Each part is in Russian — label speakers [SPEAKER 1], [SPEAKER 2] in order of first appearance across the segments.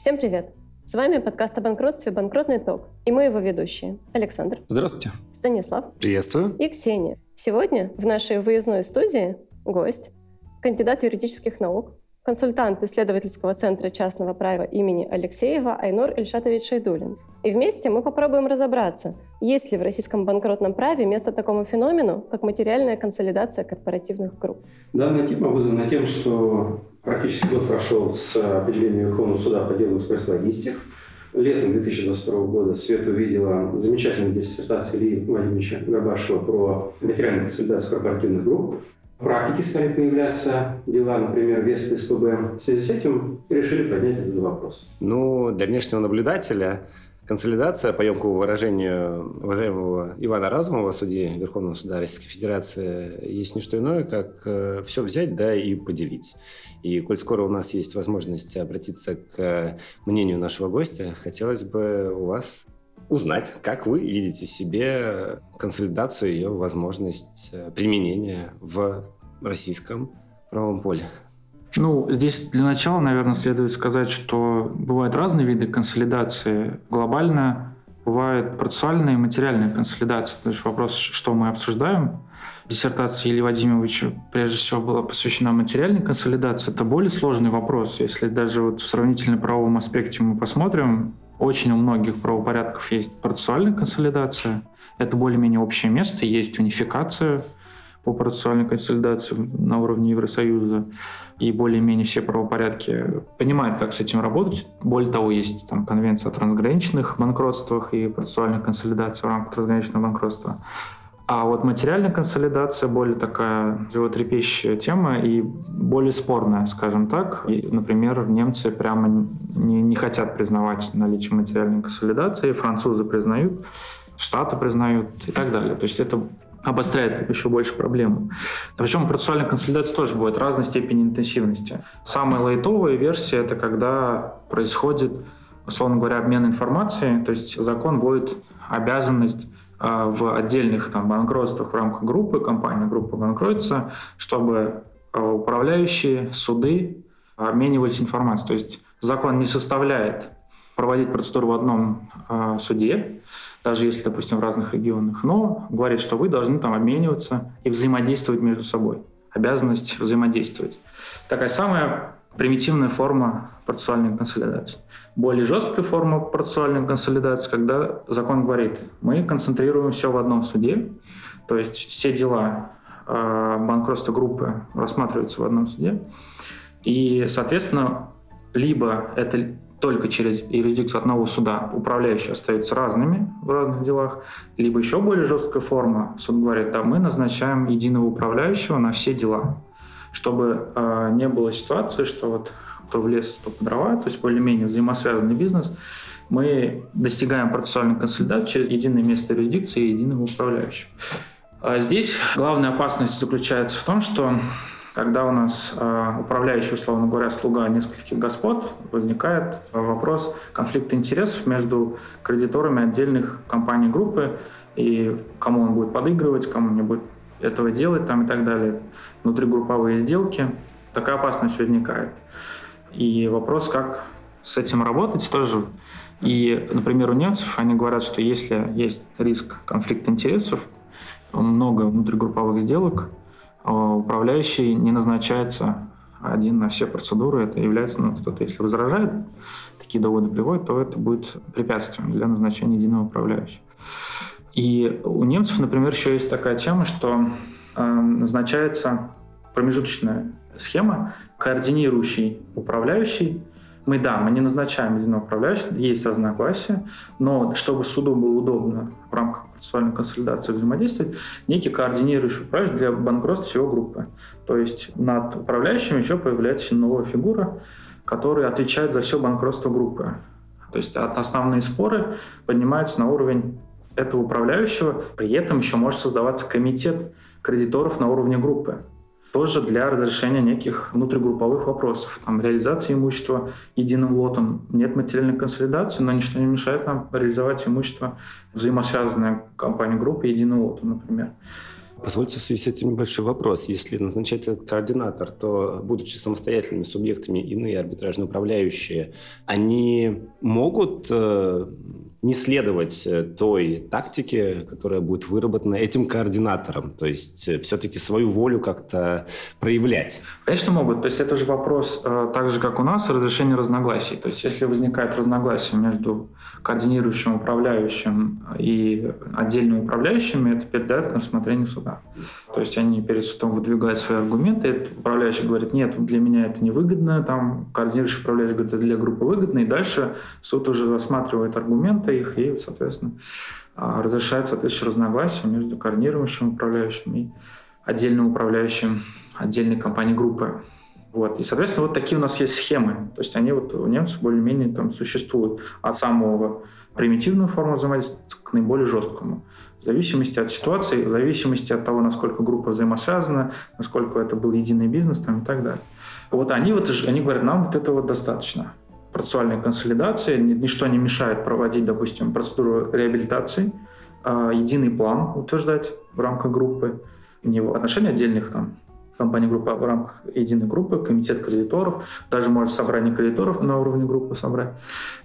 [SPEAKER 1] Всем привет! С вами подкаст о банкротстве «Банкротный ток» и мы его ведущие Александр.
[SPEAKER 2] Здравствуйте.
[SPEAKER 1] Станислав.
[SPEAKER 2] Приветствую.
[SPEAKER 1] И Ксения. Сегодня в нашей выездной студии гость, кандидат юридических наук, консультант исследовательского центра частного права имени Алексеева Айнор Ильшатович Шайдулин. И вместе мы попробуем разобраться, есть ли в российском банкротном праве место такому феномену, как материальная консолидация корпоративных групп.
[SPEAKER 3] Данная тема вызвана тем, что практически год прошел с определения Верховного суда по делу экспресс-логистик. Летом 2022 года Свет увидела замечательную диссертацию Ильи Владимировича Горбашева про материальную консолидацию корпоративных групп практике стали появляться дела, например, Вест СПБ. В связи с этим решили поднять этот вопрос.
[SPEAKER 2] Ну, для внешнего наблюдателя консолидация, по емкому выражению уважаемого Ивана Разумова, судьи Верховного суда Российской Федерации, есть не что иное, как э, все взять, да, и поделить. И коль скоро у нас есть возможность обратиться к мнению нашего гостя, хотелось бы у вас узнать, как вы видите себе консолидацию, ее возможность э, применения в российском правом поле.
[SPEAKER 4] Ну, здесь для начала, наверное, следует сказать, что бывают разные виды консолидации. Глобально бывает процессуальная и материальная консолидация. То есть вопрос, что мы обсуждаем. Диссертация Ильи Вадимовича прежде всего была посвящена материальной консолидации. Это более сложный вопрос. Если даже вот в сравнительно-правовом аспекте мы посмотрим, очень у многих правопорядков есть процессуальная консолидация. Это более-менее общее место. Есть унификация по процессуальной консолидации на уровне Евросоюза. И более-менее все правопорядки понимают, как с этим работать. Более того, есть там конвенция о трансграничных банкротствах и процессуальной консолидации в рамках трансграничного банкротства. А вот материальная консолидация более такая животрепещущая тема и более спорная, скажем так. И, например, немцы прямо не, не хотят признавать наличие материальной консолидации, французы признают, Штаты признают и так далее. То есть это обостряет еще больше проблему. Причем процессуальная консолидация тоже бывает разной степени интенсивности. Самая лайтовая версия – это когда происходит, условно говоря, обмен информацией, то есть закон вводит обязанность а, в отдельных там, банкротствах в рамках группы, компания группа банкротится, чтобы а, управляющие, суды обменивались информацией. То есть закон не составляет проводить процедуру в одном э, суде, даже если, допустим, в разных регионах, но говорит, что вы должны там обмениваться и взаимодействовать между собой. Обязанность взаимодействовать. Такая самая примитивная форма процессуальной консолидации. Более жесткая форма процессуальной консолидации, когда закон говорит, мы концентрируем все в одном суде, то есть все дела э, банкротства группы рассматриваются в одном суде, и, соответственно, либо это только через юрисдикцию одного суда управляющие остаются разными в разных делах, либо еще более жесткая форма, суд говорит, да, мы назначаем единого управляющего на все дела чтобы э, не было ситуации, что вот кто в лес, кто по дрова, то есть более-менее взаимосвязанный бизнес, мы достигаем процессуальной консолидации через единое место юрисдикции и единого управляющего. А здесь главная опасность заключается в том, что когда у нас э, управляющий, условно говоря, слуга нескольких господ, возникает вопрос конфликта интересов между кредиторами отдельных компаний группы, и кому он будет подыгрывать, кому не будет этого делать там и так далее. Внутригрупповые сделки. Такая опасность возникает. И вопрос, как с этим работать тоже. И, например, у немцев они говорят, что если есть риск конфликта интересов, много внутригрупповых сделок, а управляющий не назначается один на все процедуры. Это является, ну, кто-то, если возражает, такие доводы приводит, то это будет препятствием для назначения единого управляющего. И у немцев, например, еще есть такая тема, что э, назначается промежуточная схема, координирующий управляющий. Мы, да, мы не назначаем единого управляющего, есть разногласия, но чтобы суду было удобно в рамках процессуальной консолидации взаимодействовать, некий координирующий управляющий для банкротства всего группы. То есть над управляющим еще появляется новая фигура, которая отвечает за все банкротство группы. То есть основные споры поднимаются на уровень этого управляющего. При этом еще может создаваться комитет кредиторов на уровне группы. Тоже для разрешения неких внутригрупповых вопросов. Там реализация имущества единым лотом. Нет материальной консолидации, но ничто не мешает нам реализовать имущество взаимосвязанное компании группы единым лотом, например.
[SPEAKER 2] Позвольте в связи с этим небольшой вопрос. Если назначать этот координатор, то, будучи самостоятельными субъектами, иные арбитражные управляющие, они могут э, не следовать э, той тактике, которая будет выработана этим координатором, то есть э, все-таки свою волю как-то проявлять?
[SPEAKER 4] Конечно, могут. То есть это же вопрос, э, так же, как у нас, разрешения разногласий. То есть если возникает разногласие между координирующим управляющим и отдельными управляющими, это передает к рассмотрению суда. То есть они перед судом выдвигают свои аргументы, этот управляющий говорит, нет, для меня это невыгодно, там координирующий управляющий говорит, это для группы выгодно, и дальше суд уже рассматривает аргументы их и, соответственно, а, разрешает соответствующие разногласия между координирующим управляющим и отдельным управляющим отдельной компании группы. Вот. И, соответственно, вот такие у нас есть схемы. То есть они вот у немцев более-менее там существуют от самого примитивную форму взаимодействия к наиболее жесткому. В зависимости от ситуации, в зависимости от того, насколько группа взаимосвязана, насколько это был единый бизнес там, и так далее. Вот они, вот, они говорят, нам вот этого достаточно. Процессуальная консолидация, ничто не мешает проводить, допустим, процедуру реабилитации, а, единый план утверждать в рамках группы, не в отношении отдельных там компания группа в рамках единой группы, комитет кредиторов, даже может собрание кредиторов на уровне группы собрать.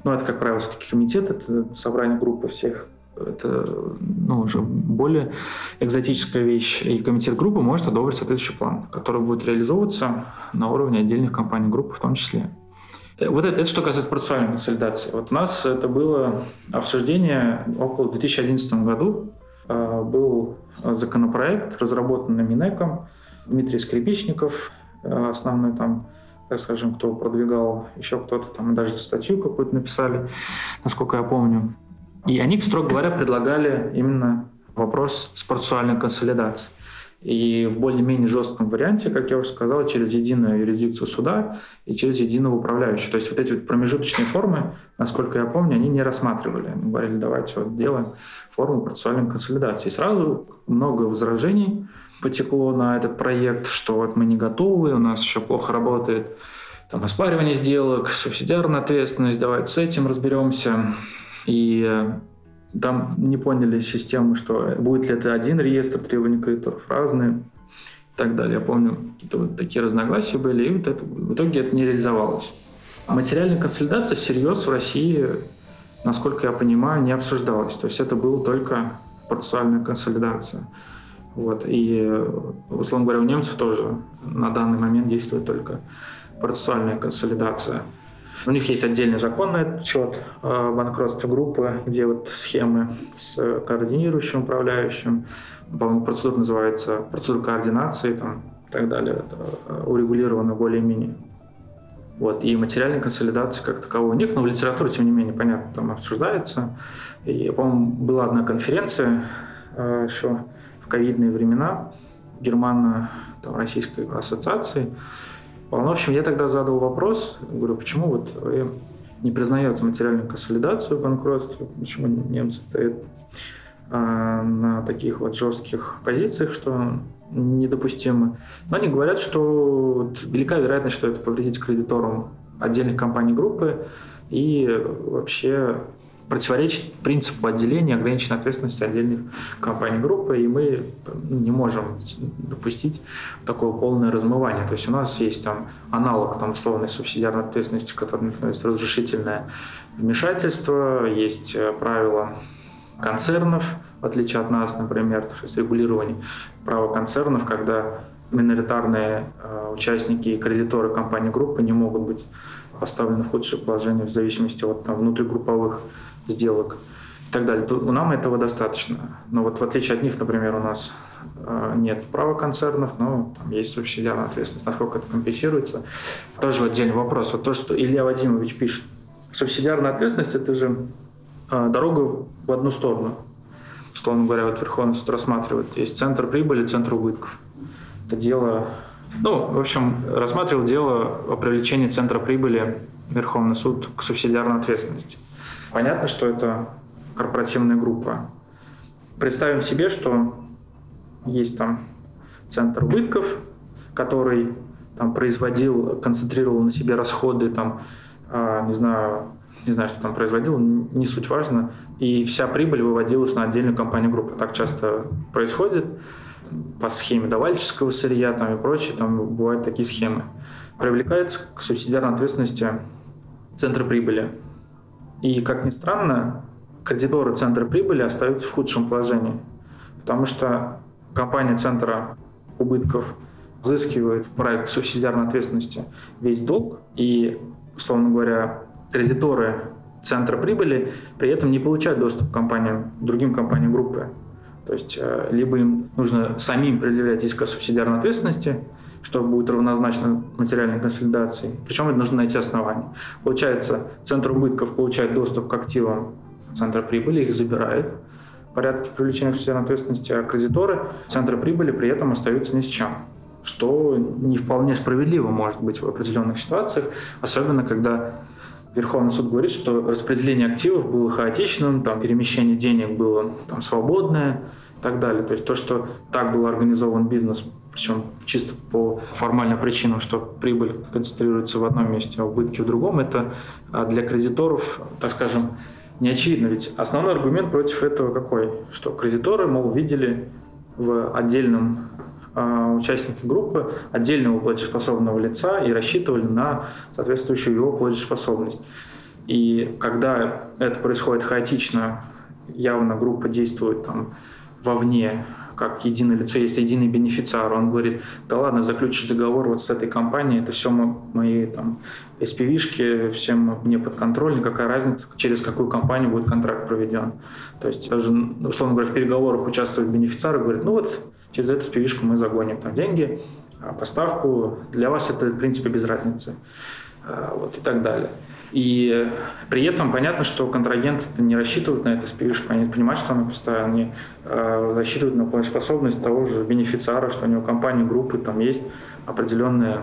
[SPEAKER 4] Но это, как правило, все-таки комитет, это собрание группы всех это ну, уже более экзотическая вещь. И комитет группы может одобрить соответствующий план, который будет реализовываться на уровне отдельных компаний группы в том числе. Э, вот это, это что касается процессуальной консолидации. Вот у нас это было обсуждение около 2011 году. Э, был законопроект, разработанный Минеком, Дмитрий Скрипичников, э, основной там, так скажем, кто продвигал, еще кто-то там даже статью какую-то написали, насколько я помню. И они, строго говоря, предлагали именно вопрос с процессуальной консолидацией. И в более-менее жестком варианте, как я уже сказал, через единую юрисдикцию суда и через единого управляющего. То есть вот эти вот промежуточные формы, насколько я помню, они не рассматривали. Они говорили, давайте вот делаем форму процессуальной консолидации. И сразу много возражений потекло на этот проект, что вот мы не готовы, у нас еще плохо работает там, оспаривание сделок, субсидиарная ответственность, давайте с этим разберемся. И э, там не поняли систему, что будет ли это один реестр требований кредиторов, разные и так далее. Я помню, какие-то вот такие разногласия были, и вот это, в итоге это не реализовалось. Материальная консолидация всерьез в России, насколько я понимаю, не обсуждалась. То есть это была только процессуальная консолидация. Вот. И, условно говоря, у немцев тоже на данный момент действует только процессуальная консолидация. У них есть отдельный закон на этот счет о банкротстве группы, где вот схемы с координирующим управляющим, по-моему, процедура называется процедура координации там, и так далее, это урегулировано более-менее. Вот, и материальной консолидации как таковой у них, но в литературе, тем не менее, понятно, там обсуждается. И, по-моему, была одна конференция э, еще в ковидные времена Германо-Российской ассоциации. В общем, я тогда задал вопрос, говорю, почему вот вы не признаете материальную консолидацию банкротства, почему немцы стоят а, на таких вот жестких позициях, что недопустимо. Но они говорят, что велика вероятность, что это повредит кредиторам отдельных компаний группы и вообще противоречит принципу отделения ограниченной ответственности отдельных компаний группы, и мы не можем допустить такое полное размывание. То есть у нас есть там аналог там, условной субсидиарной ответственности, который называется разрушительное вмешательство, есть э, правила концернов, в отличие от нас, например, то есть регулирование права концернов, когда миноритарные э, участники и кредиторы компании группы не могут быть поставлены в худшее положение в зависимости от там, внутригрупповых сделок и так далее, то нам этого достаточно. Но вот в отличие от них, например, у нас э, нет права концернов, но там есть субсидиарная ответственность. Насколько это компенсируется, тоже отдельный вопрос. Вот то, что Илья Вадимович пишет, субсидиарная ответственность – это же э, дорога в одну сторону. Условно говоря, вот Верховный суд рассматривает, есть центр прибыли, центр убытков. Это дело ну, в общем, рассматривал дело о привлечении центра прибыли Верховный суд к субсидиарной ответственности. Понятно, что это корпоративная группа. Представим себе, что есть там центр убытков, который там производил, концентрировал на себе расходы, там, э, не знаю, не знаю, что там производил, не суть важно, и вся прибыль выводилась на отдельную компанию группы. Так часто происходит. по схеме давальческого сырья там и прочее, там бывают такие схемы. Привлекается к субсидиарной ответственности центра прибыли. И, как ни странно, кредиторы центра прибыли остаются в худшем положении, потому что компания центра убытков взыскивает в проект субсидиарной ответственности весь долг, и, условно говоря, кредиторы центра прибыли при этом не получают доступ к компаниям, другим компаниям группы. То есть э, либо им нужно самим предъявлять иск о субсидиарной ответственности, что будет равнозначно материальной консолидации. Причем это нужно найти основания. Получается, центр убытков получает доступ к активам центра прибыли, их забирает в порядке привлечения к субсидиарной ответственности, а кредиторы центра прибыли при этом остаются ни с чем что не вполне справедливо может быть в определенных ситуациях, особенно когда Верховный суд говорит, что распределение активов было хаотичным, там перемещение денег было там, свободное и так далее. То есть то, что так был организован бизнес, причем чисто по формальным причинам, что прибыль концентрируется в одном месте, а убытки в другом, это а, для кредиторов, так скажем, не очевидно. Ведь основной аргумент против этого какой? Что кредиторы, мол, видели в отдельном а, участники группы отдельного платежеспособного лица и рассчитывали на соответствующую его платежеспособность. И когда это происходит хаотично, явно группа действует там вовне, как единое лицо, есть единый бенефициар, он говорит, да ладно, заключишь договор вот с этой компанией, это все мои там SPV-шки, всем мне подконтрольны, какая разница, через какую компанию будет контракт проведен. То есть даже, условно говоря, в переговорах участвует бенефициар и говорит, ну вот через эту спивишку мы загоним там деньги, а поставку. Для вас это, в принципе, без разницы. А, вот и так далее. И при этом понятно, что контрагенты не рассчитывают на эту спивишку, они понимают, что она пустая, они э, рассчитывают на платежеспособность того же бенефициара, что у него компании, группы, там есть определенные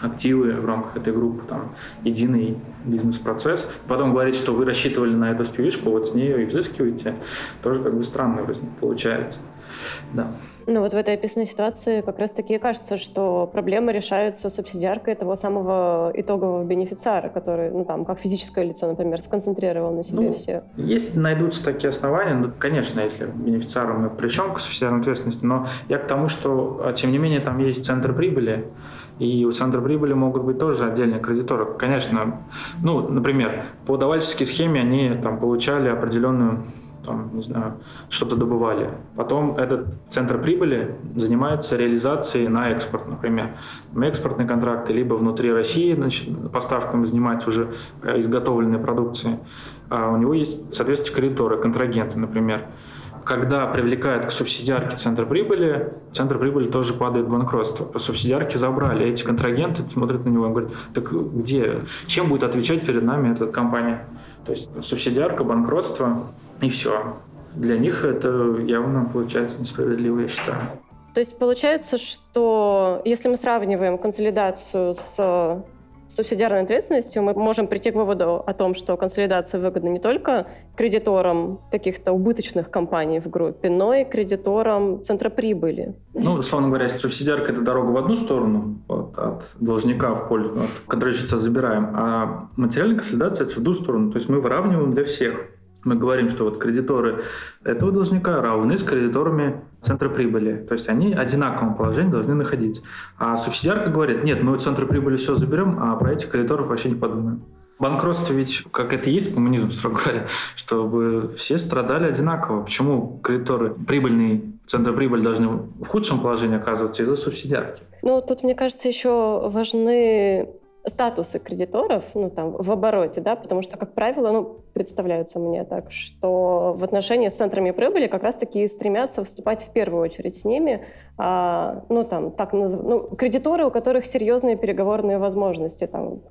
[SPEAKER 4] активы в рамках этой группы, там, единый бизнес-процесс. Потом говорить, что вы рассчитывали на эту спивишку, вот с нее и взыскиваете, тоже как бы странно получается. Да.
[SPEAKER 1] Ну вот в этой описанной ситуации как раз-таки и кажется, что проблема решается субсидиаркой того самого итогового бенефициара, который, ну там, как физическое лицо, например, сконцентрировал на себе ну, все.
[SPEAKER 4] Если найдутся такие основания, ну, конечно, если бенефициару мы причем к субсидиарной ответственности, но я к тому, что, а, тем не менее, там есть центр прибыли, и у центра прибыли могут быть тоже отдельные кредиторы. Конечно, ну, например, по давальческой схеме они там получали определенную там, не знаю, что-то добывали. Потом этот центр прибыли занимается реализацией на экспорт, например. Экспортные контракты, либо внутри России значит, поставками занимается уже э, изготовленной продукции. А у него есть, соответственно, кредиторы, контрагенты, например. Когда привлекает к субсидиарке центр прибыли, центр прибыли тоже падает в банкротство. По субсидиарке забрали. Эти контрагенты смотрят на него и говорят, так где? Чем будет отвечать перед нами эта компания? То есть субсидиарка, банкротство, и все. Для них это явно получается несправедливо, я считаю.
[SPEAKER 1] То есть получается, что если мы сравниваем консолидацию с субсидиарной ответственностью, мы можем прийти к выводу о том, что консолидация выгодна не только кредиторам каких-то убыточных компаний в группе, но и кредиторам центра прибыли.
[SPEAKER 4] Ну, условно говоря, если субсидиарка – это дорога в одну сторону, вот, от должника в пользу, от контрольщица забираем, а материальная консолидация – это в другую сторону. То есть мы выравниваем для всех мы говорим, что вот кредиторы этого должника равны с кредиторами центра прибыли. То есть они в одинаковом положении должны находиться. А субсидиарка говорит, нет, мы от центра прибыли все заберем, а про этих кредиторов вообще не подумаем. Банкротство ведь, как это и есть коммунизм, строго говоря, чтобы все страдали одинаково. Почему кредиторы прибыльные, центр прибыли должны в худшем положении оказываться из-за субсидиарки?
[SPEAKER 1] Ну, тут, мне кажется, еще важны статусы кредиторов ну, там, в обороте, да, потому что, как правило, ну, представляется мне так, что в отношении с центрами прибыли как раз-таки стремятся вступать в первую очередь с ними, а, ну, там, так назов... ну, кредиторы, у которых серьезные переговорные возможности, там,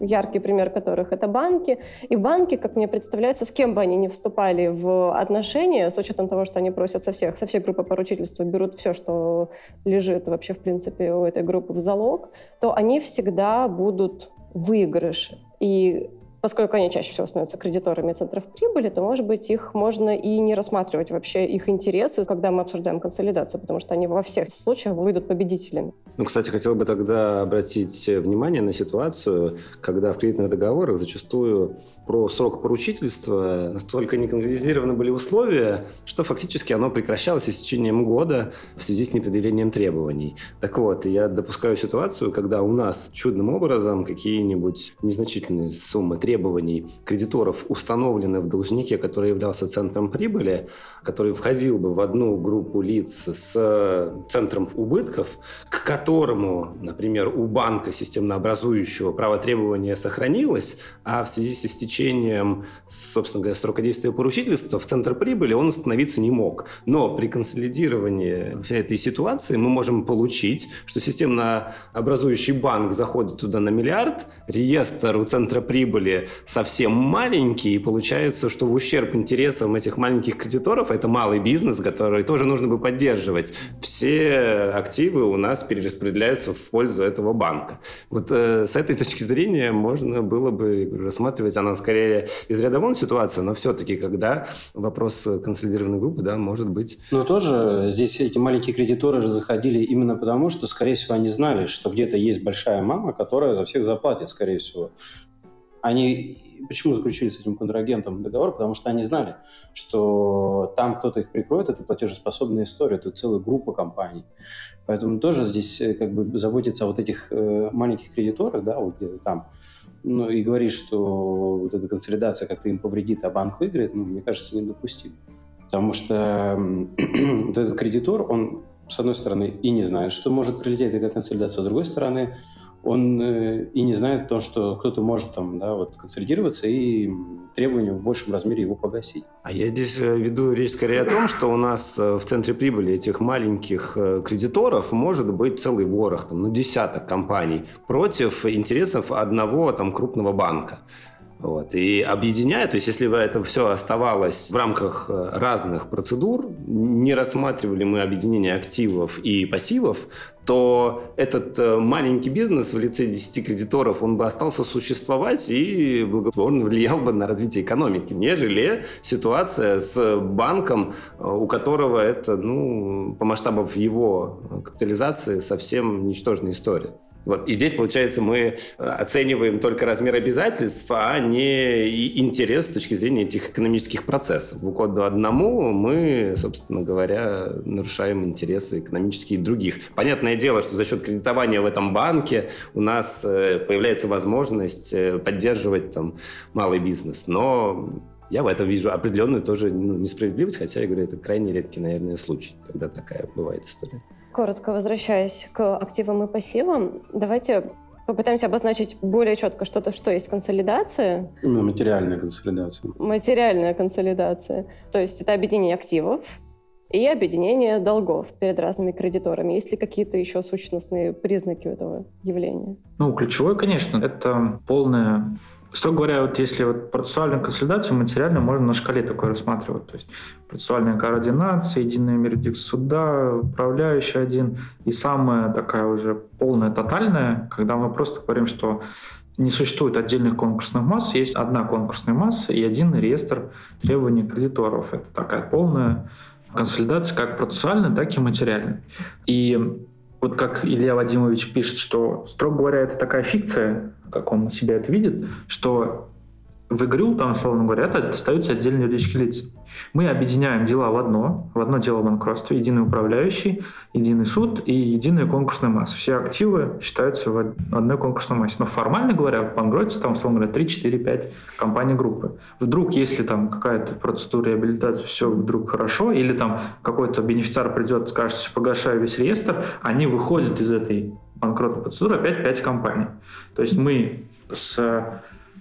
[SPEAKER 1] яркий пример которых это банки. И банки, как мне представляется, с кем бы они ни вступали в отношения, с учетом того, что они просят со всех, со всей группы поручительства, берут все, что лежит вообще, в принципе, у этой группы в залог, то они всегда будут выигрыши. И поскольку они чаще всего становятся кредиторами центров прибыли, то, может быть, их можно и не рассматривать вообще их интересы, когда мы обсуждаем консолидацию, потому что они во всех случаях выйдут победителями.
[SPEAKER 2] Ну, кстати, хотел бы тогда обратить внимание на ситуацию, когда в кредитных договорах зачастую про срок поручительства настолько не конкретизированы были условия, что фактически оно прекращалось с течением года в связи с непредъявлением требований. Так вот, я допускаю ситуацию, когда у нас чудным образом какие-нибудь незначительные суммы требований кредиторов установлены в должнике, который являлся центром прибыли, который входил бы в одну группу лиц с центром убытков, к которому, например, у банка системнообразующего право требования сохранилось, а в связи с истечением, собственно говоря, срока действия поручительства в центр прибыли он установиться не мог. Но при консолидировании всей этой ситуации мы можем получить, что системнообразующий банк заходит туда на миллиард, реестр у центра прибыли совсем маленький, и получается, что в ущерб интересам этих маленьких кредиторов, это малый бизнес, который тоже нужно бы поддерживать, все активы у нас перераспределяются в пользу этого банка. Вот э, с этой точки зрения можно было бы рассматривать, она скорее из ряда вон ситуация, но все-таки, когда вопрос консолидированной группы, да, может быть...
[SPEAKER 3] Но тоже здесь эти маленькие кредиторы же заходили именно потому, что, скорее всего, они знали, что где-то есть большая мама, которая за всех заплатит, скорее всего. Они почему заключили с этим контрагентом договор? Потому что они знали, что там кто-то их прикроет, это платежеспособная история, это целая группа компаний. Поэтому тоже здесь э, как бы заботиться о вот этих э, маленьких кредиторах, да, вот где-то там, ну, и говорить, что вот эта консолидация как-то им повредит, а банк выиграет, ну, мне кажется, недопустимо. Потому что вот этот кредитор, он, с одной стороны, и не знает, что может прилететь такая консолидация, с другой стороны, он э, и не знает то, что кто-то может там, да, вот консолидироваться и требования в большем размере его погасить.
[SPEAKER 2] А я здесь э, веду речь скорее о том, что у нас э, в центре прибыли этих маленьких кредиторов может быть целый ворох, там, ну, десяток компаний против интересов одного там крупного банка. Вот. И объединяя, то есть если бы это все оставалось в рамках э, разных процедур, не рассматривали мы объединение активов и пассивов, то этот э, маленький бизнес в лице 10 кредиторов, он бы остался существовать и благотворно влиял бы на развитие экономики, нежели ситуация с банком, э, у которого это, ну, по масштабам его капитализации совсем ничтожная история. Вот. И здесь, получается, мы э, оцениваем только размер обязательств, а не интерес с точки зрения этих экономических процессов. В угоду одному мы, собственно говоря, нарушаем интересы экономические других. Понятное дело, что за счет кредитования в этом банке у нас э, появляется возможность э, поддерживать там малый бизнес. Но я в этом вижу определенную тоже ну, несправедливость, хотя, я говорю, это крайне редкий, наверное, случай, когда такая бывает история.
[SPEAKER 1] Коротко возвращаясь к активам и пассивам, давайте попытаемся обозначить более четко что-то, что есть консолидация.
[SPEAKER 3] Именно материальная консолидация.
[SPEAKER 1] Материальная консолидация. То есть это объединение активов и объединение долгов перед разными кредиторами. Есть ли какие-то еще сущностные признаки этого явления?
[SPEAKER 4] Ну, ключевой, конечно, это полное Строго говоря, вот если вот процессуальную консолидацию материально можно на шкале такой рассматривать. То есть процессуальная координация, единый юрисдикт суда, управляющий один. И самая такая уже полная, тотальная, когда мы просто говорим, что не существует отдельных конкурсных масс, есть одна конкурсная масса и один реестр требований кредиторов. Это такая полная консолидация как процессуальная, так и материальная. И вот как Илья Вадимович пишет, что, строго говоря, это такая фикция, как он себя это видит, что в игру, там, условно говоря, это достаются отдельные юридические лица. Мы объединяем дела в одно, в одно дело банкротства, единый управляющий, единый суд и единая конкурсная масса. Все активы считаются в одной конкурсной массе. Но формально говоря, в банкроте там, условно говоря, 3, 4, 5 компаний группы. Вдруг, если там какая-то процедура реабилитации, все вдруг хорошо, или там какой-то бенефициар придет, скажет, погашаю весь реестр, они выходят из этой банкротной процедуры опять 5 компаний. То есть мы с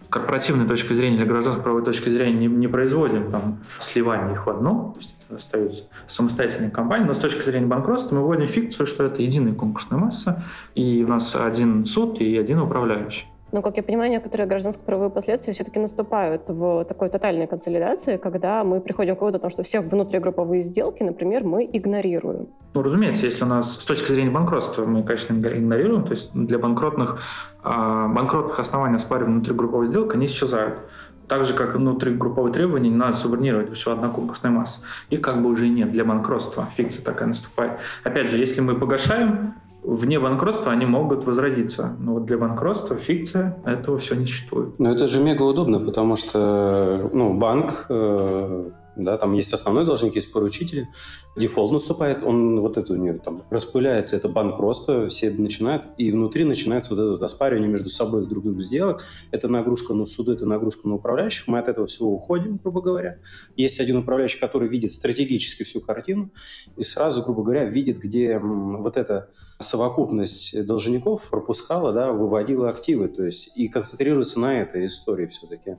[SPEAKER 4] корпоративной точки зрения или гражданской правовой точки зрения не, не производим там сливание их в одно, то есть это остаются самостоятельные компании, но с точки зрения банкротства мы вводим фикцию, что это единая конкурсная масса, и у нас один суд и один управляющий.
[SPEAKER 1] Но, как я понимаю, некоторые гражданско-правовые последствия все-таки наступают в такой тотальной консолидации, когда мы приходим к выводу о том, что все внутригрупповые сделки, например, мы игнорируем.
[SPEAKER 4] Ну, разумеется, если у нас с точки зрения банкротства мы, конечно, игнорируем, то есть для банкротных, э, банкротных оснований оспаривания внутригрупповой сделки, они исчезают. Так же, как и внутригрупповые требования, не надо субординировать все одна конкурсная масса. Их как бы уже нет для банкротства. Фикция такая наступает. Опять же, если мы погашаем вне банкротства они могут возродиться. Но вот для банкротства фикция этого все не существует.
[SPEAKER 5] Но это же мега удобно, потому что ну, банк э, да, там есть основной должник, есть поручители, дефолт наступает, он вот это у него там распыляется, это банкротство, все начинают, и внутри начинается вот это вот оспаривание между собой друг друга сделок, это нагрузка на суды, это нагрузка на управляющих, мы от этого всего уходим, грубо говоря. Есть один управляющий, который видит стратегически всю картину и сразу, грубо говоря, видит, где вот эта совокупность должников пропускала, да, выводила активы, то есть и концентрируется на этой истории все-таки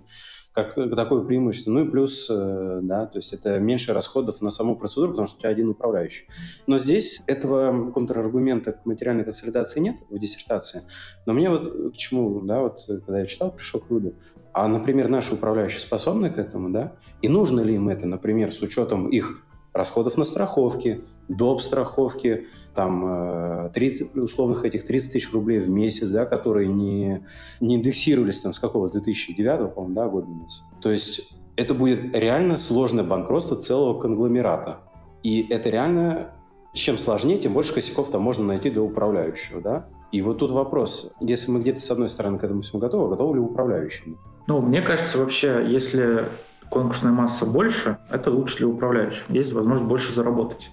[SPEAKER 5] как такое преимущество. Ну и плюс, э, да, то есть это меньше расходов на саму процедуру, потому что у тебя один управляющий. Но здесь этого контраргумента к материальной консолидации нет в диссертации. Но мне вот к чему, да, вот когда я читал, пришел к выводу, а, например, наши управляющие способны к этому, да? И нужно ли им это, например, с учетом их расходов на страховки, доп. страховки, там 30, э, условных этих 30 тысяч рублей в месяц, да, которые не, не индексировались там с какого, с 2009, по-моему, да, года у нас. То есть это будет реально сложное банкротство целого конгломерата. И это реально, чем сложнее, тем больше косяков там можно найти для управляющего, да. И вот тут вопрос, если мы где-то с одной стороны к этому всему готовы, готовы ли управляющие?
[SPEAKER 4] Ну, мне кажется, вообще, если конкурсная масса больше, это лучше для управляющих. Есть возможность больше заработать.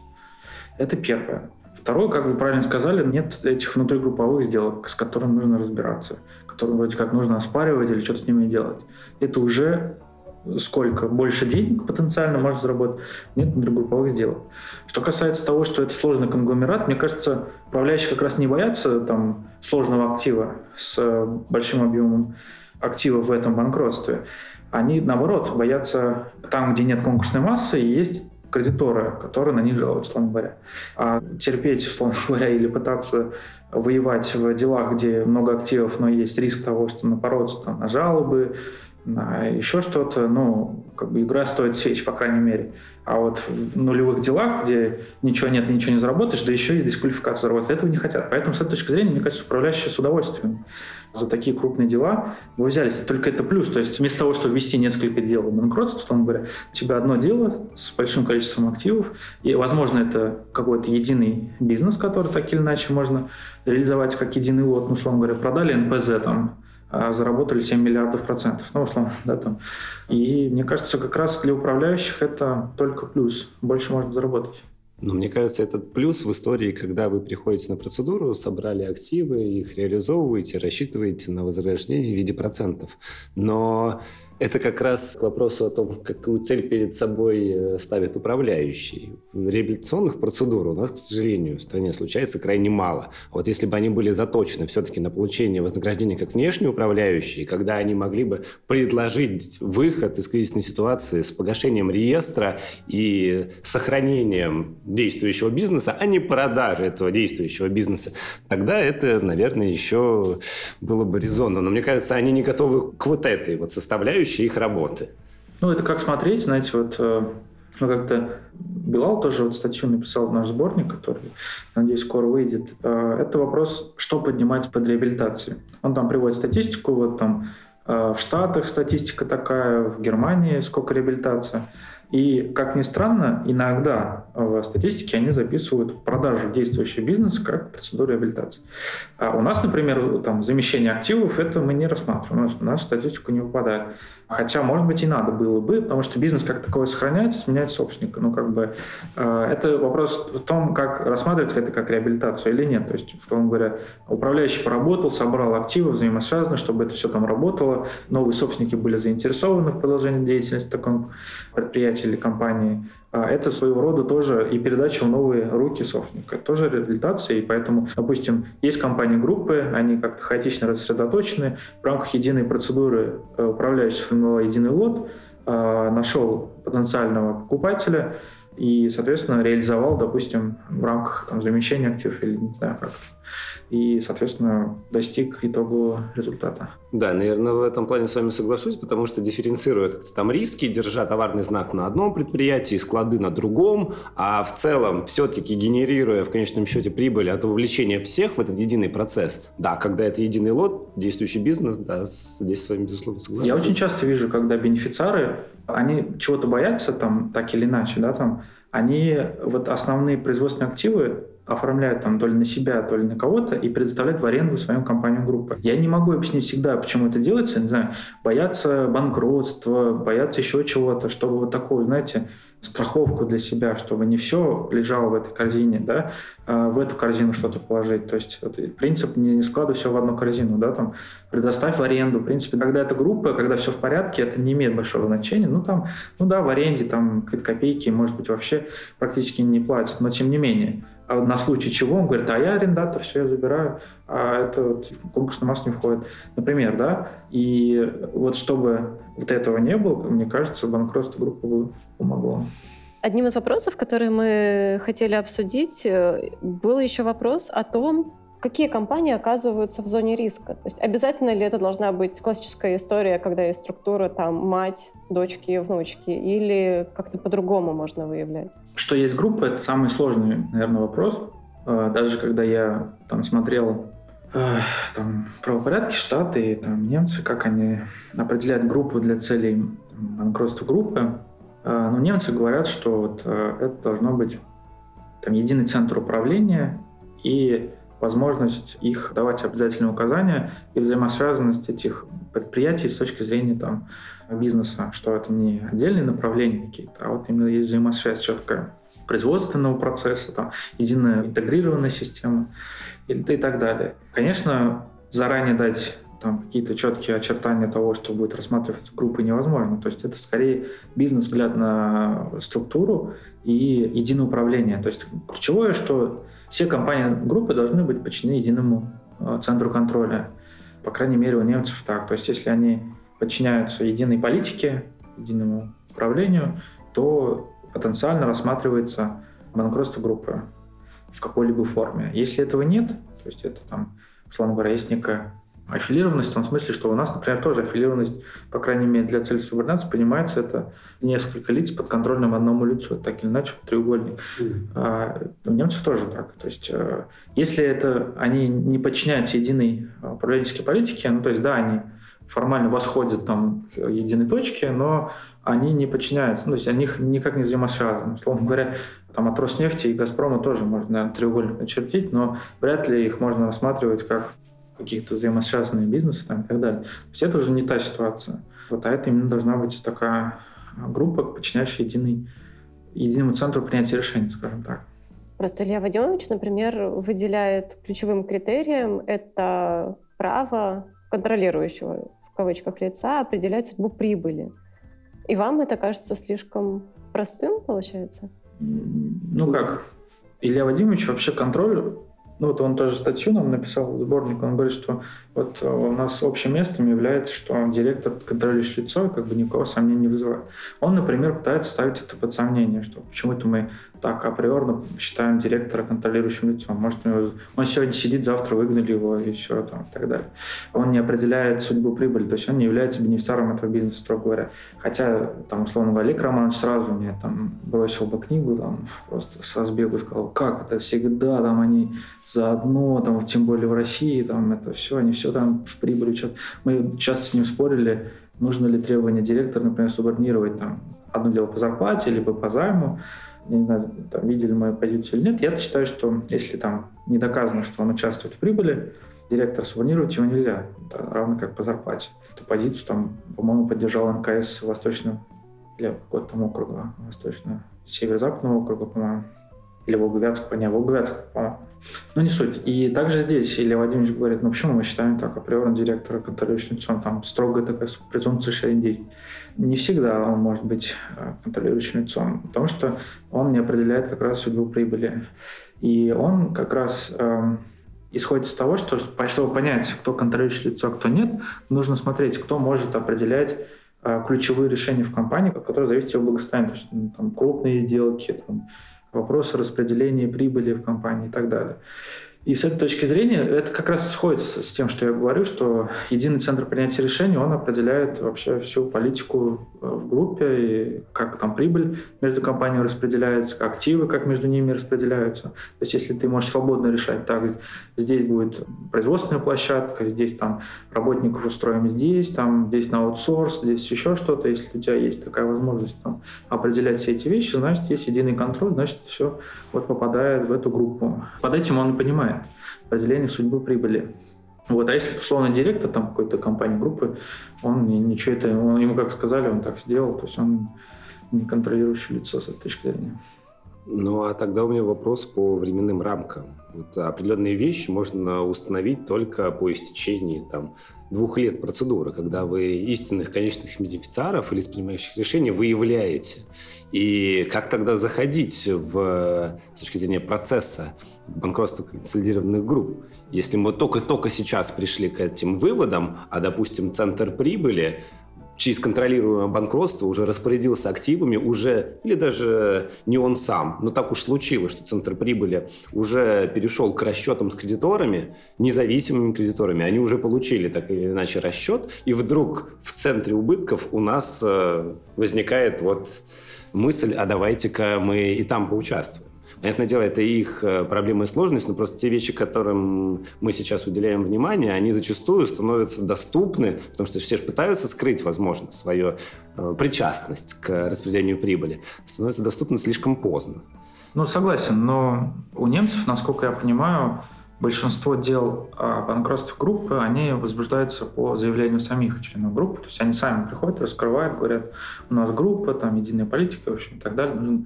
[SPEAKER 4] Это первое. Второе, как вы правильно сказали, нет этих внутригрупповых сделок, с которыми нужно разбираться, которые вроде как нужно оспаривать или что-то с ними делать. Это уже сколько больше денег потенциально может заработать, нет внутригрупповых сделок. Что касается того, что это сложный конгломерат, мне кажется, управляющие как раз не боятся там, сложного актива с большим объемом активов в этом банкротстве. Они, наоборот, боятся там, где нет конкурсной массы, есть кредиторы, которые на них жалуются, условно говоря. А терпеть, условно говоря, или пытаться воевать в делах, где много активов, но есть риск того, что напороться там, на жалобы, еще что-то, ну, как бы игра стоит свеч, по крайней мере. А вот в нулевых делах, где ничего нет, ничего не заработаешь, да еще и дисквалификацию заработать, этого не хотят. Поэтому с этой точки зрения, мне кажется, управляющие с удовольствием за такие крупные дела вы взялись. Только это плюс. То есть вместо того, чтобы вести несколько дел банкротства, условно говоря, у тебя одно дело с большим количеством активов, и, возможно, это какой-то единый бизнес, который так или иначе можно реализовать как единый лот, ну, условно говоря, продали НПЗ там, заработали 7 миллиардов процентов, ну, условно, да, там. И мне кажется, как раз для управляющих это только плюс, больше можно заработать.
[SPEAKER 2] Но мне кажется, этот плюс в истории, когда вы приходите на процедуру, собрали активы, их реализовываете, рассчитываете на возрождение в виде процентов. Но это как раз к вопросу о том, какую цель перед собой э, ставит управляющий. Реабилитационных процедур у нас, к сожалению, в стране случается крайне мало. Вот если бы они были заточены все-таки на получение вознаграждения как внешние управляющие, когда они могли бы предложить выход из кризисной ситуации с погашением реестра и сохранением действующего бизнеса, а не продажей этого действующего бизнеса, тогда это, наверное, еще было бы резонно. Но мне кажется, они не готовы к вот этой вот составляющей соответствующие их работы.
[SPEAKER 4] Ну, это как смотреть, знаете, вот э, ну, как-то Билал тоже вот статью написал в наш сборник, который, надеюсь, скоро выйдет. Э, это вопрос, что поднимать под реабилитацией. Он там приводит статистику, вот там э, в Штатах статистика такая, в Германии сколько реабилитация. И, как ни странно, иногда в статистике они записывают продажу действующего бизнеса как процедуру реабилитации. А у нас, например, там, замещение активов, это мы не рассматриваем, у нас в статистику не выпадает. Хотя, может быть, и надо было бы, потому что бизнес как таковой сохраняется, сменяет собственника. Ну, как бы, э, это вопрос в том, как рассматривать это как реабилитацию или нет. То есть, условно говоря, управляющий поработал, собрал активы взаимосвязаны, чтобы это все там работало, новые собственники были заинтересованы в продолжении деятельности такого предприятия или компании. А это своего рода тоже и передача в новые руки собственника. Тоже реабилитация, и поэтому, допустим, есть компании-группы, они как-то хаотично рассредоточены, в рамках единой процедуры э, управляющий сформировал единый лот, э, нашел потенциального покупателя и, соответственно, реализовал, допустим, в рамках там, замещения активов или не знаю как и, соответственно, достиг итогового результата.
[SPEAKER 2] Да, наверное, в этом плане с вами соглашусь, потому что дифференцируя как-то там риски, держа товарный знак на одном предприятии, склады на другом, а в целом все-таки генерируя в конечном счете прибыль от вовлечения всех в этот единый процесс, да, когда это единый лот, действующий бизнес, да, здесь с вами, безусловно, соглашусь.
[SPEAKER 4] Я очень часто вижу, когда бенефициары, они чего-то боятся там так или иначе, да, там, они вот основные производственные активы оформляют там то ли на себя, то ли на кого-то и предоставляют в аренду своим компаниям группы. Я не могу объяснить всегда, почему это делается, не знаю, боятся банкротства, боятся еще чего-то, чтобы вот такого, знаете, страховку для себя, чтобы не все лежало в этой корзине, да, а в эту корзину что-то положить. То есть это принцип не складывай все в одну корзину, да, там, предоставь в аренду. В принципе, когда это группа, когда все в порядке, это не имеет большого значения. Ну, там, ну да, в аренде там копейки, может быть, вообще практически не платят, но тем не менее. А на случай чего он говорит, а я арендатор, все, я забираю, а это вот в конкурсный масс не входит, например, да, и вот чтобы вот этого не было, мне кажется, банкротство группы бы помогло.
[SPEAKER 1] Одним из вопросов, которые мы хотели обсудить, э, был еще вопрос о том, какие компании оказываются в зоне риска. То есть обязательно ли это должна быть классическая история, когда есть структура там мать, дочки, внучки, или как-то по-другому можно выявлять?
[SPEAKER 4] Что есть группа, это самый сложный, наверное, вопрос. А, даже когда я там смотрел э, там, правопорядки Штаты и там, немцы, как они определяют группу для целей банкротства группы, а, ну, немцы говорят, что вот э, это должно быть там, единый центр управления и возможность их давать обязательные указания и взаимосвязанность этих предприятий с точки зрения там, бизнеса, что это не отдельные направления какие-то, а вот именно есть взаимосвязь четкая производственного процесса, там, единая интегрированная система и, и так далее. Конечно, заранее дать там какие-то четкие очертания того, что будет рассматривать группы, невозможно. То есть это скорее бизнес-взгляд на структуру и единое управление. То есть ключевое, что все компании группы должны быть подчинены единому э, центру контроля. По крайней мере, у немцев так. То есть если они подчиняются единой политике, единому управлению, то потенциально рассматривается банкротство группы в какой-либо форме. Если этого нет, то есть это там, условно говоря, есть некая Аффилированность в том смысле, что у нас, например, тоже аффилированность, по крайней мере, для цели субординации понимается это несколько лиц под контрольным одному лицу. Так или иначе треугольник. Mm. А у немцев тоже так. То есть э, если это они не подчиняются единой управленческой политике, ну то есть да, они формально восходят там к единой точке, но они не подчиняются, ну, то есть они никак не взаимосвязаны. Условно говоря, там от Роснефти и Газпрома тоже можно наверное, треугольник начертить, но вряд ли их можно рассматривать как каких-то взаимосвязанные бизнесы там, и так далее. То есть это уже не та ситуация. Вот, а это именно должна быть такая группа, подчиняющая единый, единому центру принятия решений, скажем так.
[SPEAKER 1] Просто Илья Вадимович, например, выделяет ключевым критерием это право контролирующего в кавычках лица определять судьбу прибыли. И вам это кажется слишком простым, получается?
[SPEAKER 4] Ну как, Илья Вадимович вообще контроль ну вот он тоже статью нам написал, сборник, он говорит, что вот э, у нас общим местом является, что директор контролирующее лицо как бы никого сомнений не вызывает. Он, например, пытается ставить это под сомнение, что почему-то мы так априорно считаем директора контролирующим лицом. Может, он сегодня сидит, завтра выгнали его и все там и так далее. Он не определяет судьбу прибыли, то есть он не является бенефициаром этого бизнеса, строго говоря. Хотя, там, условно говоря, Олег Романович сразу мне там бросил бы книгу, там, просто с разбегу сказал, как это всегда, там они заодно, там, тем более в России, там это все, они все там в прибыли участвуют. Мы часто с ним спорили, нужно ли требование директора, например, субординировать там одно дело по зарплате, либо по займу, не знаю, там, видели мою позицию или нет, я считаю, что если там не доказано, что он участвует в прибыли, директор субординировать его нельзя, это равно как по зарплате. Эту позицию там, по-моему, поддержал МКС Восточного или какого-то там округа, Восточного, Северо-Западного округа, по-моему, или Волговятского, не, Волговятского, по-моему. Но не суть. И также здесь Илья Владимирович говорит, ну почему мы считаем так, априорно директора контролирующим лицом, там строгая такая презумпция шерендей. Не всегда он может быть э, контролирующим лицом, потому что он не определяет как раз судьбу прибыли. И он как раз э, исходит из того, что чтобы понять, кто контролирующее лицо, а кто нет, нужно смотреть, кто может определять э, ключевые решения в компании, от которых зависит его благосостояние. То есть, ну, там, крупные сделки, там, вопросы распределения прибыли в компании и так далее. И с этой точки зрения это как раз сходится с тем, что я говорю, что единый центр принятия решений, он определяет вообще всю политику э, в группе, и как там прибыль между компаниями распределяется, активы как между ними распределяются. То есть если ты можешь свободно решать, так, здесь будет производственная площадка, здесь там работников устроим здесь, там здесь на аутсорс, здесь еще что-то, если у тебя есть такая возможность там, определять все эти вещи, значит, есть единый контроль, значит, все вот попадает в эту группу. Под этим он понимает, определение судьбы прибыли. Вот, а если, условно, директор там какой-то компании, группы, он ничего это, он, ему как сказали, он так сделал, то есть он не контролирующее лицо с этой точки зрения.
[SPEAKER 2] Ну, а тогда у меня вопрос по временным рамкам. Вот определенные вещи можно установить только по истечении там, двух лет процедуры, когда вы истинных конечных бенефициаров или принимающих решений выявляете. И как тогда заходить в, с точки зрения процесса банкротства консолидированных групп? Если мы только-только сейчас пришли к этим выводам, а, допустим, центр прибыли через контролируемое банкротство уже распорядился активами, уже, или даже не он сам, но так уж случилось, что Центр прибыли уже перешел к расчетам с кредиторами, независимыми кредиторами, они уже получили так или иначе расчет, и вдруг в центре убытков у нас э, возникает вот мысль, а давайте-ка мы и там поучаствуем. Понятное дело, это их э, проблема и сложность, но просто те вещи, которым мы сейчас уделяем внимание, они зачастую становятся доступны, потому что все пытаются скрыть, возможно, свою э, причастность к распределению прибыли, становятся доступны слишком поздно.
[SPEAKER 4] Ну, согласен, но у немцев, насколько я понимаю, большинство дел о банкротстве группы, они возбуждаются по заявлению самих членов группы. То есть они сами приходят, раскрывают, говорят, у нас группа, там единая политика, в общем, и так далее. Нужно,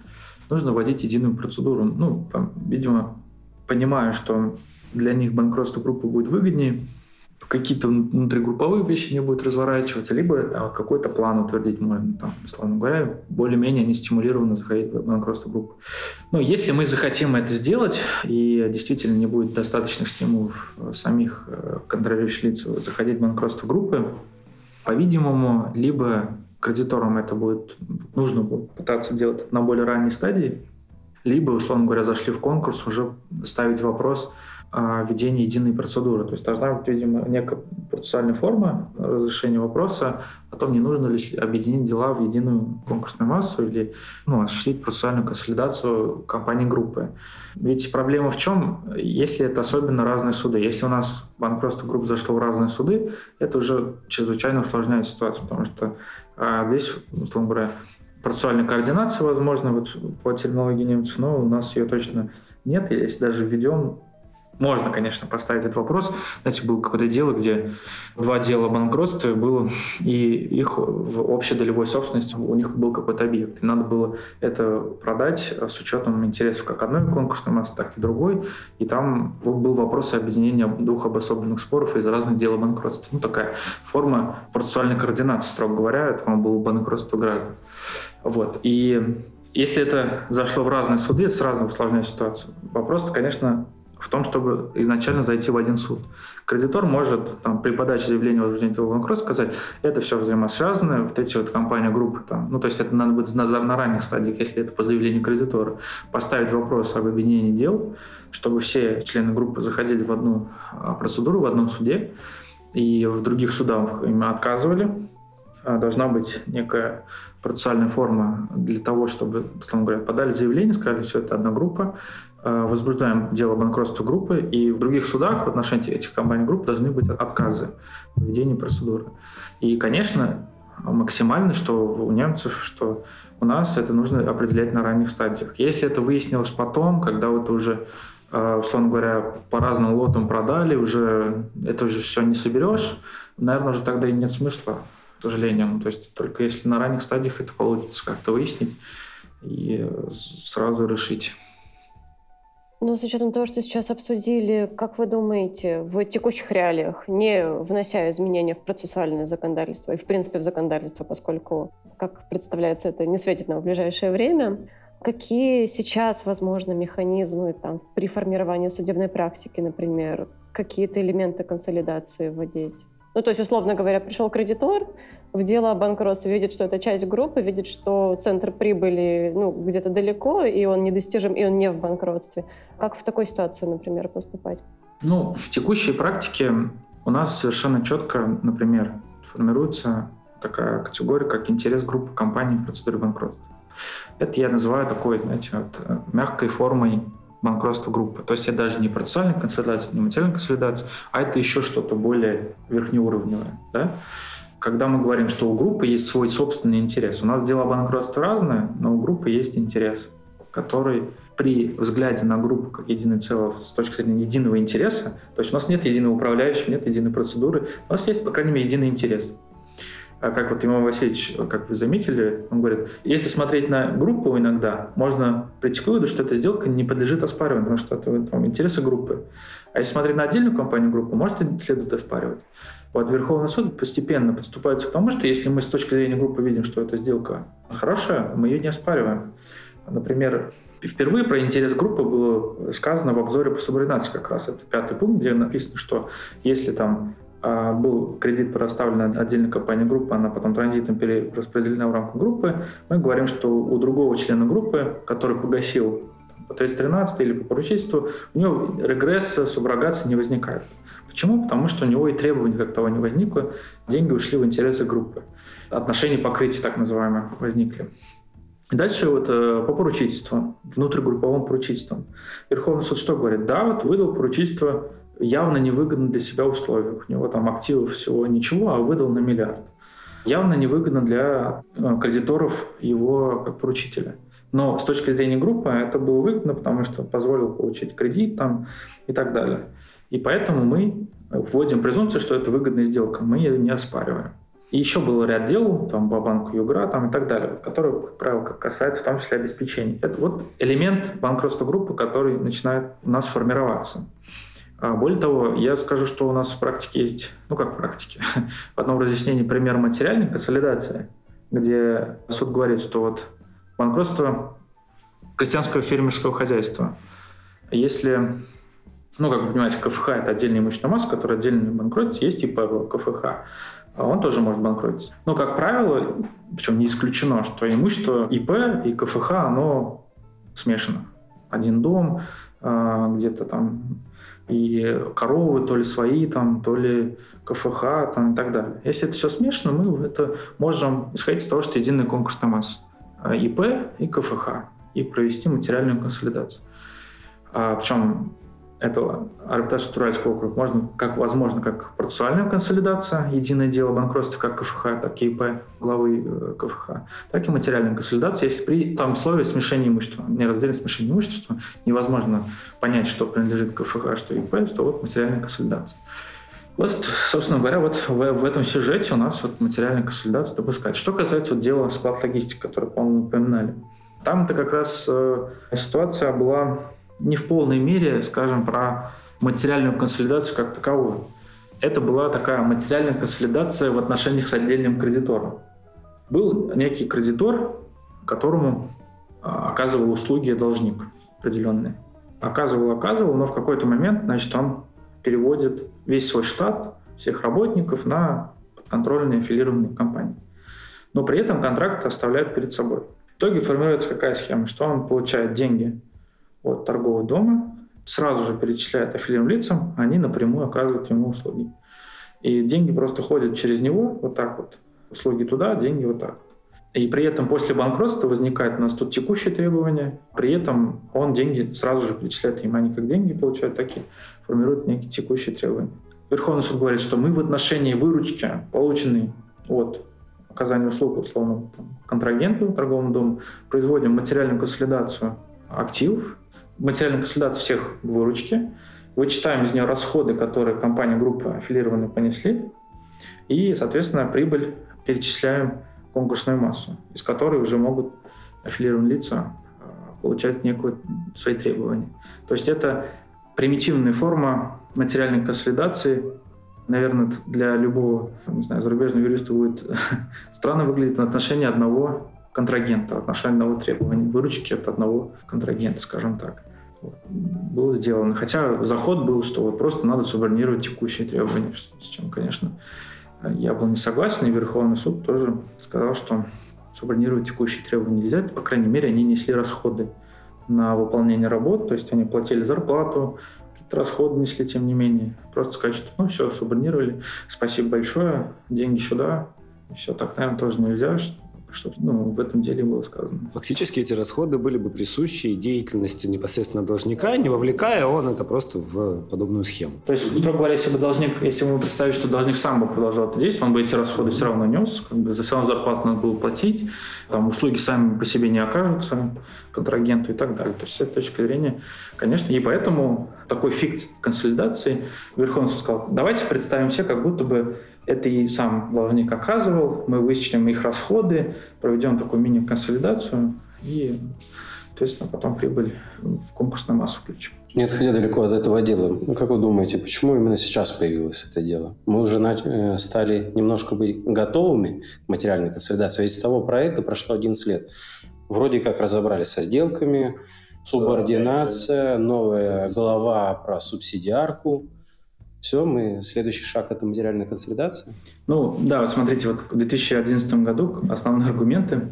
[SPEAKER 4] нужно вводить единую процедуру. Ну, там, видимо, понимая, что для них банкротство группы будет выгоднее, какие-то внутригрупповые вещи не будут разворачиваться, либо там, какой-то план утвердить можно, там, условно говоря, более-менее не стимулированно заходить в банкротство группы. Но если мы захотим это сделать, и действительно не будет достаточных стимулов самих э, контролирующих лиц заходить в банкротство группы, по-видимому, либо кредиторам это будет нужно будет пытаться делать на более ранней стадии, либо, условно говоря, зашли в конкурс, уже ставить вопрос – введение единой процедуры. То есть должна быть, видимо, некая процессуальная форма разрешения вопроса о том, не нужно ли объединить дела в единую конкурсную массу или ну, осуществить процессуальную консолидацию компании группы. Ведь проблема в чем, если это особенно разные суды. Если у нас банкротство группы зашло в разные суды, это уже чрезвычайно усложняет ситуацию, потому что а, здесь, условно говоря, процессуальная координация возможно вот по терминологии немцев, но у нас ее точно нет. Если даже введем можно, конечно, поставить этот вопрос. Знаете, было какое-то дело, где два дела о банкротстве было, и их в общей долевой собственности у них был какой-то объект. И надо было это продать с учетом интересов как одной конкурсной массы, так и другой. И там был вопрос объединения двух обособленных споров из разных дел о банкротстве. Ну, такая форма процессуальной координации, строго говоря. Это, было банкротство граждан. Вот. И если это зашло в разные суды, это сразу усложняет ситуацию. Вопрос, конечно, в том, чтобы изначально зайти в один суд. Кредитор может там, при подаче заявления о возбуждении трудового банкротства сказать, это все взаимосвязано, вот эти вот компания, группы, там, ну то есть это надо будет на, на ранних стадиях, если это по заявлению кредитора, поставить вопрос об объединении дел, чтобы все члены группы заходили в одну а, процедуру, в одном суде, и в других судах им отказывали. А, должна быть некая процессуальная форма для того, чтобы, условно говоря, подали заявление, сказали, все, это одна группа, Э, возбуждаем дело банкротства группы, и в других судах в отношении этих компаний групп должны быть отказы в ведении процедуры. И, конечно, максимально, что у немцев, что у нас это нужно определять на ранних стадиях. Если это выяснилось потом, когда вот уже э, условно говоря, по разным лотам продали, уже это уже все не соберешь, наверное, уже тогда и нет смысла, к сожалению. Ну, то есть только если на ранних стадиях это получится как-то выяснить и сразу решить.
[SPEAKER 1] Ну, с учетом того, что сейчас обсудили, как вы думаете, в текущих реалиях, не внося изменения в процессуальное законодательство и, в принципе, в законодательство, поскольку, как представляется, это не светит нам в ближайшее время, какие сейчас, возможно, механизмы там, при формировании судебной практики, например, какие-то элементы консолидации вводить? Ну, то есть, условно говоря, пришел кредитор, в дело банкротстве, видит, что это часть группы, видит, что центр прибыли ну, где-то далеко, и он недостижим, и он не в банкротстве. Как в такой ситуации, например, поступать?
[SPEAKER 4] Ну, в текущей практике у нас совершенно четко, например, формируется такая категория, как интерес группы компаний в процедуре банкротства. Это я называю такой, знаете, вот, э, мягкой формой банкротства группы. То есть это даже не процессуальная консолидация, не материальная консолидация, а это еще что-то более верхнеуровневое. Да? Когда мы говорим, что у группы есть свой собственный интерес. У нас дела банкротства разные, но у группы есть интерес, который при взгляде на группу как единое целое с точки зрения единого интереса, то есть у нас нет единого управляющего, нет единой процедуры, у нас есть, по крайней мере, единый интерес. А как вот Имам Васильевич, как вы заметили, он говорит, если смотреть на группу иногда, можно прийти к выводу, что эта сделка не подлежит оспариванию, потому что это там, интересы группы. А если смотреть на отдельную компанию группу, может, следует оспаривать. Вот Верховный суд постепенно подступается к тому, что если мы с точки зрения группы видим, что эта сделка хорошая, мы ее не оспариваем. Например, впервые про интерес группы было сказано в обзоре по субординации как раз. Это пятый пункт, где написано, что если там был кредит предоставлен отдельной компании группы, она потом транзитом перераспределена в рамках группы, мы говорим, что у другого члена группы, который погасил по 313 или по поручительству, у него регресс, суброгации не возникает. Почему? Потому что у него и требований как того не возникло, деньги ушли в интересы группы. Отношения покрытия, так называемые, возникли. Дальше вот э, по поручительству, внутригрупповым поручительствам. Верховный суд что говорит? Да, вот выдал поручительство явно невыгодно для себя условиях. У него там активов всего ничего, а выдал на миллиард. Явно невыгодно для э, кредиторов его как поручителя. Но с точки зрения группы это было выгодно, потому что позволил получить кредит там и так далее. И поэтому мы вводим презумпцию, что это выгодная сделка. Мы ее не оспариваем. И еще был ряд дел, там, по банку Югра там, и так далее, которые, как правило, касаются в том числе обеспечения. Это вот элемент банкротства группы, который начинает у нас формироваться. А более того, я скажу, что у нас в практике есть, ну как в практике, в одном разъяснении пример материальной консолидации, где суд говорит, что вот банкротство крестьянского фермерского хозяйства, если, ну как вы понимаете, КФХ – это отдельная имущественная масса, которая отдельно банкротится, есть ИП КФХ, а он тоже может банкротиться. Но, как правило, причем не исключено, что имущество ИП и КФХ, оно смешано. Один дом, где-то там и коровы то ли свои, там, то ли КФХ там, и так далее. Если это все смешано, мы это можем исходить из того, что единая конкурсная масса. А, ИП и КФХ. И провести материальную консолидацию. А, причем этого арбитража Туральского округа можно, как возможно, как процессуальная консолидация, единое дело банкротства, как КФХ, так и ИП главы э, КФХ, так и материальная консолидация, если при том условии смешения имущества, нераздельное смешение имущества, невозможно понять, что принадлежит КФХ, что ИП, что вот материальная консолидация. Вот, собственно говоря, вот в, в этом сюжете у нас вот материальная консолидация допускается. Что касается вот дела склад логистики, который, по-моему, упоминали. Там-то как раз э, ситуация была не в полной мере, скажем, про материальную консолидацию как таковую. Это была такая материальная консолидация в отношениях с отдельным кредитором. Был некий кредитор, которому а, оказывал услуги должник определенные. Оказывал, оказывал, но в какой-то момент, значит, он переводит весь свой штат, всех работников на подконтрольные аффилированные компании. Но при этом контракт оставляет перед собой. В итоге формируется какая схема, что он получает деньги от торгового дома, сразу же перечисляет аффилированным лицам, они напрямую оказывают ему услуги. И деньги просто ходят через него, вот так вот. Услуги туда, деньги вот так. И при этом после банкротства возникает у нас тут текущие требования, при этом он деньги сразу же перечисляет им, они как деньги получают, так и формируют некие текущие требования. Верховный суд говорит, что мы в отношении выручки, полученной от оказания услуг условно там, контрагенту, торговому дому, производим материальную консолидацию активов, материальную консолидацию всех выручки, вычитаем из нее расходы, которые компания группа аффилированные понесли, и, соответственно, прибыль перечисляем в конкурсную массу, из которой уже могут аффилированные лица э, получать некую свои требования. То есть это примитивная форма материальной консолидации. Наверное, для любого, не знаю, зарубежного юриста будет странно выглядеть на отношении одного контрагента, отношении одного требования выручки от одного контрагента, скажем так было сделано. Хотя заход был, что вот просто надо субординировать текущие требования, с чем, конечно, я был не согласен, и Верховный суд тоже сказал, что субординировать текущие требования нельзя, по крайней мере, они несли расходы на выполнение работ, то есть они платили зарплату, какие-то расходы несли, тем не менее. Просто сказать, что ну все, субординировали, спасибо большое, деньги сюда, и все, так, наверное, тоже нельзя, что ну, в этом деле было сказано.
[SPEAKER 2] Фактически эти расходы были бы присущи деятельности непосредственно должника, не вовлекая он это просто в подобную схему.
[SPEAKER 4] То есть, строго говоря, если бы должник, если мы представить, что должник сам бы продолжал это действовать, он бы эти расходы все равно нес, как бы за все равно зарплату надо было платить, там услуги сами по себе не окажутся контрагенту и так далее. То есть с этой точки зрения, конечно, и поэтому такой фикт консолидации Верховный суд сказал, давайте представим все, как будто бы это и сам должник оказывал, мы вычтем их расходы, проведем такую мини-консолидацию и, соответственно, потом прибыль в конкурсную массу включим.
[SPEAKER 5] Не отходя далеко от этого дела, ну, как вы думаете, почему именно сейчас появилось это дело? Мы уже э, стали немножко быть готовыми к материальной консолидации, ведь с того проекта прошло 11 лет. Вроде как разобрались со сделками, субординация, новая глава про субсидиарку – все, мы следующий шаг это материальная консолидация.
[SPEAKER 4] Ну да, вот смотрите, вот в 2011 году основные аргументы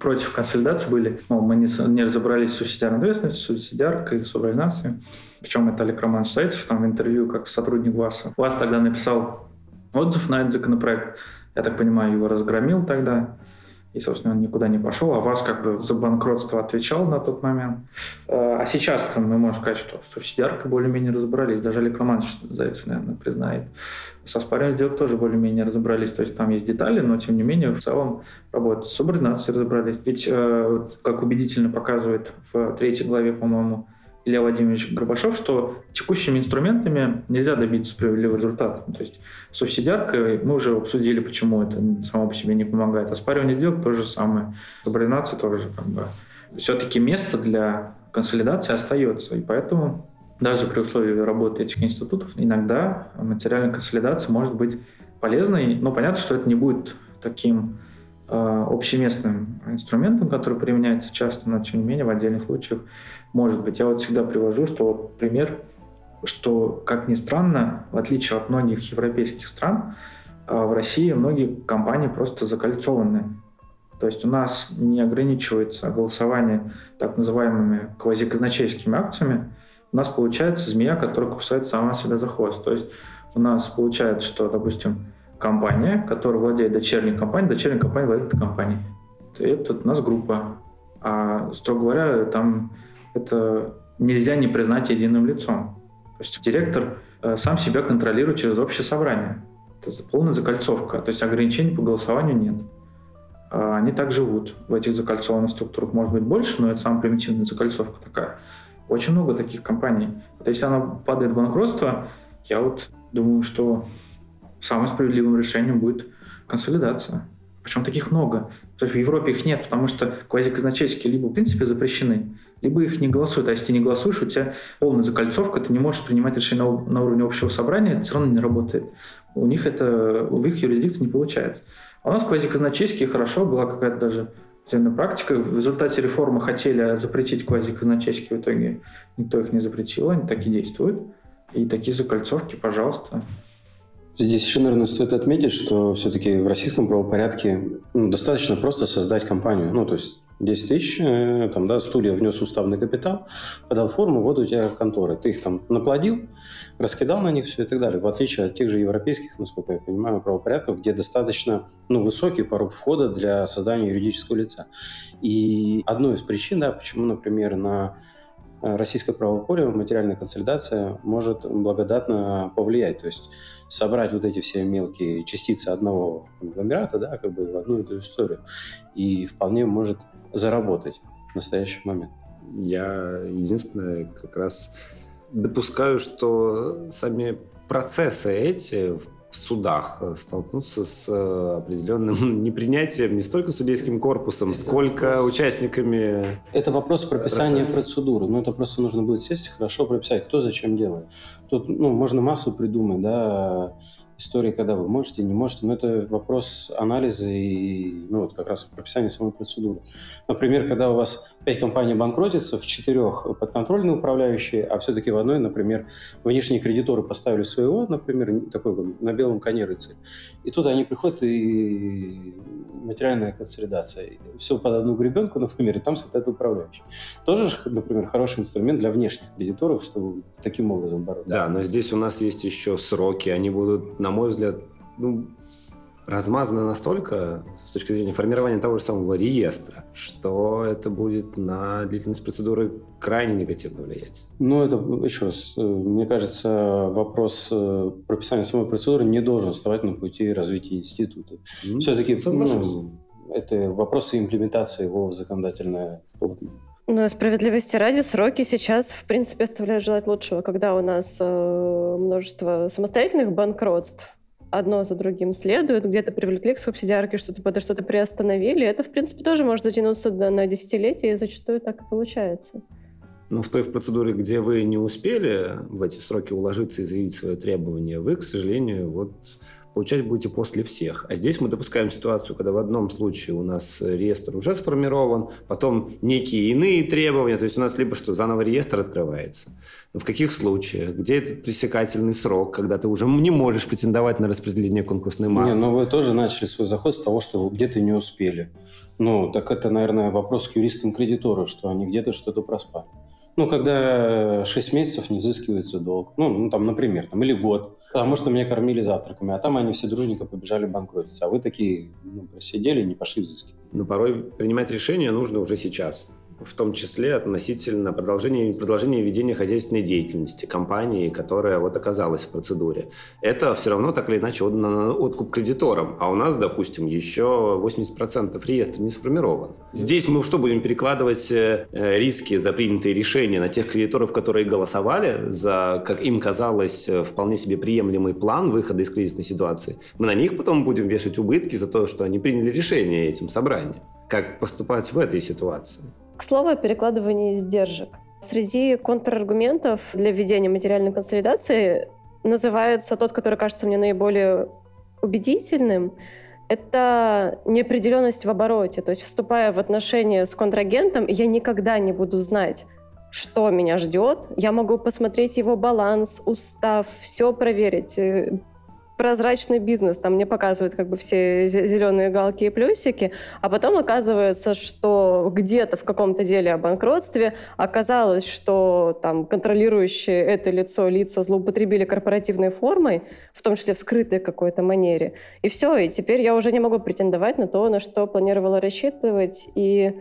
[SPEAKER 4] против консолидации были, мол, мы не, не разобрались с субсидиарной ответственностью, субсидиаркой, субординацией. Причем это Олег Романович Зайцев там в интервью как сотрудник ВАСа. ВАС тогда написал отзыв на этот законопроект. Я так понимаю, его разгромил тогда и, собственно, он никуда не пошел, а вас как бы за банкротство отвечал на тот момент. Э, а сейчас мы можем сказать, что с субсидиаркой более-менее разобрались, даже Олег Романович Зайцев, наверное, признает. Со спаренным сделок тоже более-менее разобрались, то есть там есть детали, но тем не менее в целом работают. С субординацией разобрались. Ведь, э, как убедительно показывает в третьей главе, по-моему, Илья Владимирович Горбашов, что текущими инструментами нельзя добиться справедливого результата. То есть субсидиаркой мы уже обсудили, почему это само по себе не помогает. Оспаривание сделок то же самое. Субординация тоже как бы. Все-таки место для консолидации остается. И поэтому даже при условии работы этих институтов иногда материальная консолидация может быть полезной. Но понятно, что это не будет таким э, общеместным инструментом, который применяется часто, но тем не менее в отдельных случаях может быть. Я вот всегда привожу, что вот пример, что, как ни странно, в отличие от многих европейских стран, а, в России многие компании просто закольцованы. То есть у нас не ограничивается голосование так называемыми квазиказначейскими акциями. У нас получается змея, которая кусает сама себя за хвост. То есть у нас получается, что, допустим, компания, которая владеет дочерней компанией, дочерняя компания владеет компанией. Это у нас группа. А, строго говоря, там это нельзя не признать единым лицом. То есть директор э, сам себя контролирует через общее собрание. Это полная закольцовка, то есть ограничений по голосованию нет. А они так живут в этих закольцованных структурах. Может быть больше, но это самая примитивная закольцовка такая. Очень много таких компаний. Вот если она падает в банкротство, я вот думаю, что самым справедливым решением будет консолидация. Причем таких много. То есть в Европе их нет, потому что квазиказначейские либо в принципе запрещены, либо их не голосуют. А если ты не голосуешь, у тебя полная закольцовка, ты не можешь принимать решения на, уровне общего собрания, это все равно не работает. У них это, в их юрисдикции не получается. А у нас квазиказначейские хорошо, была какая-то даже судебная практика. В результате реформы хотели запретить квазиказначейские, в итоге никто их не запретил, они так и действуют. И такие закольцовки, пожалуйста.
[SPEAKER 5] Здесь еще, наверное, стоит отметить, что все-таки в российском правопорядке ну, достаточно просто создать компанию. Ну, то есть 10 тысяч, э, там, да, студия внес уставный капитал, подал форму, вот у тебя конторы. Ты их там наплодил, раскидал на них все и так далее. В отличие от тех же европейских, насколько я понимаю, правопорядков, где достаточно ну, высокий порог входа для создания юридического лица. И одной из причин, да, почему, например, на э, российское правовое поле материальная консолидация может благодатно повлиять. То есть собрать вот эти все мелкие частицы одного конгломерата, да, как бы в одну эту историю. И вполне может заработать в настоящий момент.
[SPEAKER 2] Я единственное как раз допускаю, что сами процессы эти в судах столкнуться с э, определенным непринятием не столько судейским корпусом, это сколько вопрос... участниками.
[SPEAKER 5] Это вопрос прописания процесса. процедуры. Ну, это просто нужно будет сесть и хорошо прописать, кто зачем делает. Тут ну, можно массу придумать, да, истории, когда вы можете, не можете, но это вопрос анализа и ну, вот как раз прописания самой процедуры. Например, когда у вас пять компаний банкротится, в четырех подконтрольные управляющие, а все-таки в одной, например, внешние кредиторы поставили своего, например, такой на белом коне рыцарь, и тут они приходят и материальная консолидация. Все под одну гребенку, например, и там стоит управляющий. Тоже, например, хороший инструмент для внешних кредиторов, чтобы таким образом бороться.
[SPEAKER 2] Да, но здесь у нас есть еще сроки. Они будут, на мой взгляд, ну, размазаны настолько с точки зрения формирования того же самого реестра, что это будет на длительность процедуры крайне негативно влиять.
[SPEAKER 5] Ну, это, еще раз, э, мне кажется, вопрос э, прописания самой процедуры не должен вставать на пути развития института. Mm-hmm. Все-таки ну, это вопросы имплементации его в законодательное
[SPEAKER 1] но справедливости ради, сроки сейчас, в принципе, оставляют желать лучшего, когда у нас э, множество самостоятельных банкротств, одно за другим следует, где-то привлекли к субсидиарке, что-то под что-то приостановили. Это, в принципе, тоже может затянуться до, на десятилетия, и зачастую так и получается.
[SPEAKER 2] Но в той процедуре, где вы не успели в эти сроки уложиться и заявить свое требование, вы, к сожалению, вот получать будете после всех. А здесь мы допускаем ситуацию, когда в одном случае у нас реестр уже сформирован, потом некие иные требования, то есть у нас либо что, заново реестр открывается. Но в каких случаях? Где этот пресекательный срок, когда ты уже не можешь претендовать на распределение конкурсной массы?
[SPEAKER 5] Не, ну вы тоже начали свой заход с того, что вы где-то не успели. Ну, так это, наверное, вопрос к юристам-кредитору, что они где-то что-то проспали. Ну, когда 6 месяцев не изыскивается долг. Ну, ну, там, например, там, или год. Потому что меня кормили завтраками, а там они все дружненько побежали банкротиться. А вы такие ну, просидели не пошли взыскивать.
[SPEAKER 2] Ну, порой принимать решение нужно уже сейчас в том числе относительно продолжения, продолжения ведения хозяйственной деятельности компании, которая вот оказалась в процедуре. Это все равно так или иначе отдано на откуп кредиторам, а у нас, допустим, еще 80% реестра не сформирован. Здесь мы что, будем перекладывать э, риски за принятые решения на тех кредиторов, которые голосовали за, как им казалось, э, вполне себе приемлемый план выхода из кризисной ситуации? Мы на них потом будем вешать убытки за то, что они приняли решение этим собранием. Как поступать в этой ситуации?
[SPEAKER 1] К слову о перекладывании издержек. Среди контраргументов для введения материальной консолидации называется тот, который кажется мне наиболее убедительным. Это неопределенность в обороте. То есть, вступая в отношения с контрагентом, я никогда не буду знать, что меня ждет. Я могу посмотреть его баланс, устав, все проверить, э, прозрачный бизнес, там мне показывают как бы все зеленые галки и плюсики, а потом оказывается, что где-то в каком-то деле о банкротстве оказалось, что там контролирующие это лицо лица злоупотребили корпоративной формой, в том числе в скрытой какой-то манере. И все, и теперь я уже не могу претендовать на то, на что планировала рассчитывать, и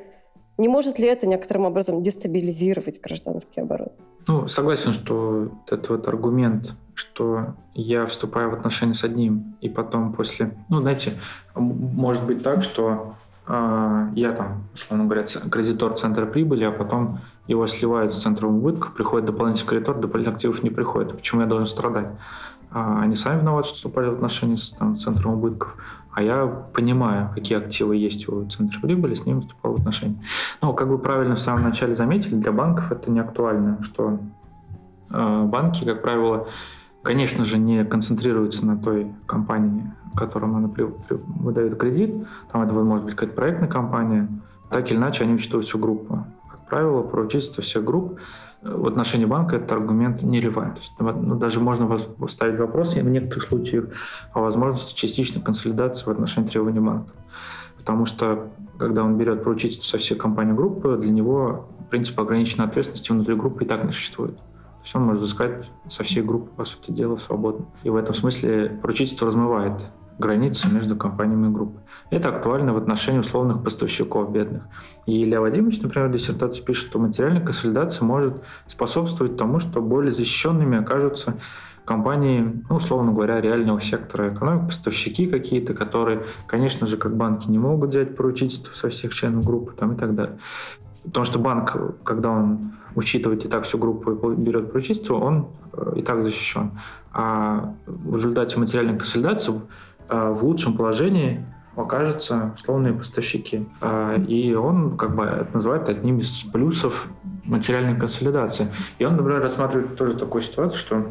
[SPEAKER 1] не может ли это некоторым образом дестабилизировать гражданский оборот?
[SPEAKER 4] Ну, согласен, что этот вот аргумент, что я вступаю в отношения с одним, и потом после... Ну, знаете, может быть так, что э, я там, условно говоря, кредитор центра прибыли, а потом его сливают с центром убытков, приходит дополнительный кредитор, дополнительных активов не приходит. Почему я должен страдать? А они сами виноваты, что вступали в отношения с там, центром убытков а я понимаю, какие активы есть у центра прибыли, с ним вступал в отношения. Но, как вы правильно в самом начале заметили, для банков это не актуально, что э, банки, как правило, конечно же, не концентрируются на той компании, которым она при, при, выдает кредит. Там это может быть какая-то проектная компания. Так или иначе, они учитывают всю группу. Как правило, поручительство всех групп в отношении банка этот аргумент не релевантен. Ну, даже можно поставить вопрос в некоторых случаях о возможности частичной консолидации в отношении требований банка. Потому что, когда он берет поручительство со всей компании группы, для него принцип ограниченной ответственности внутри группы и так не существует. То есть он может взыскать со всей группы, по сути дела, свободно. И в этом смысле поручительство размывает границы между компаниями и группой. Это актуально в отношении условных поставщиков бедных. И Илья Вадимович, например, в диссертации пишет, что материальная консолидация может способствовать тому, что более защищенными окажутся компании, ну, условно говоря, реального сектора экономики, поставщики какие-то, которые, конечно же, как банки не могут взять поручительство со всех членов группы там, и так далее. Потому что банк, когда он учитывает и так всю группу и берет поручительство, он э, и так защищен. А в результате материальной консолидации в лучшем положении окажутся условные поставщики. Э, и он как бы это называет одним из плюсов материальной консолидации. И он, например, рассматривает тоже такую ситуацию, что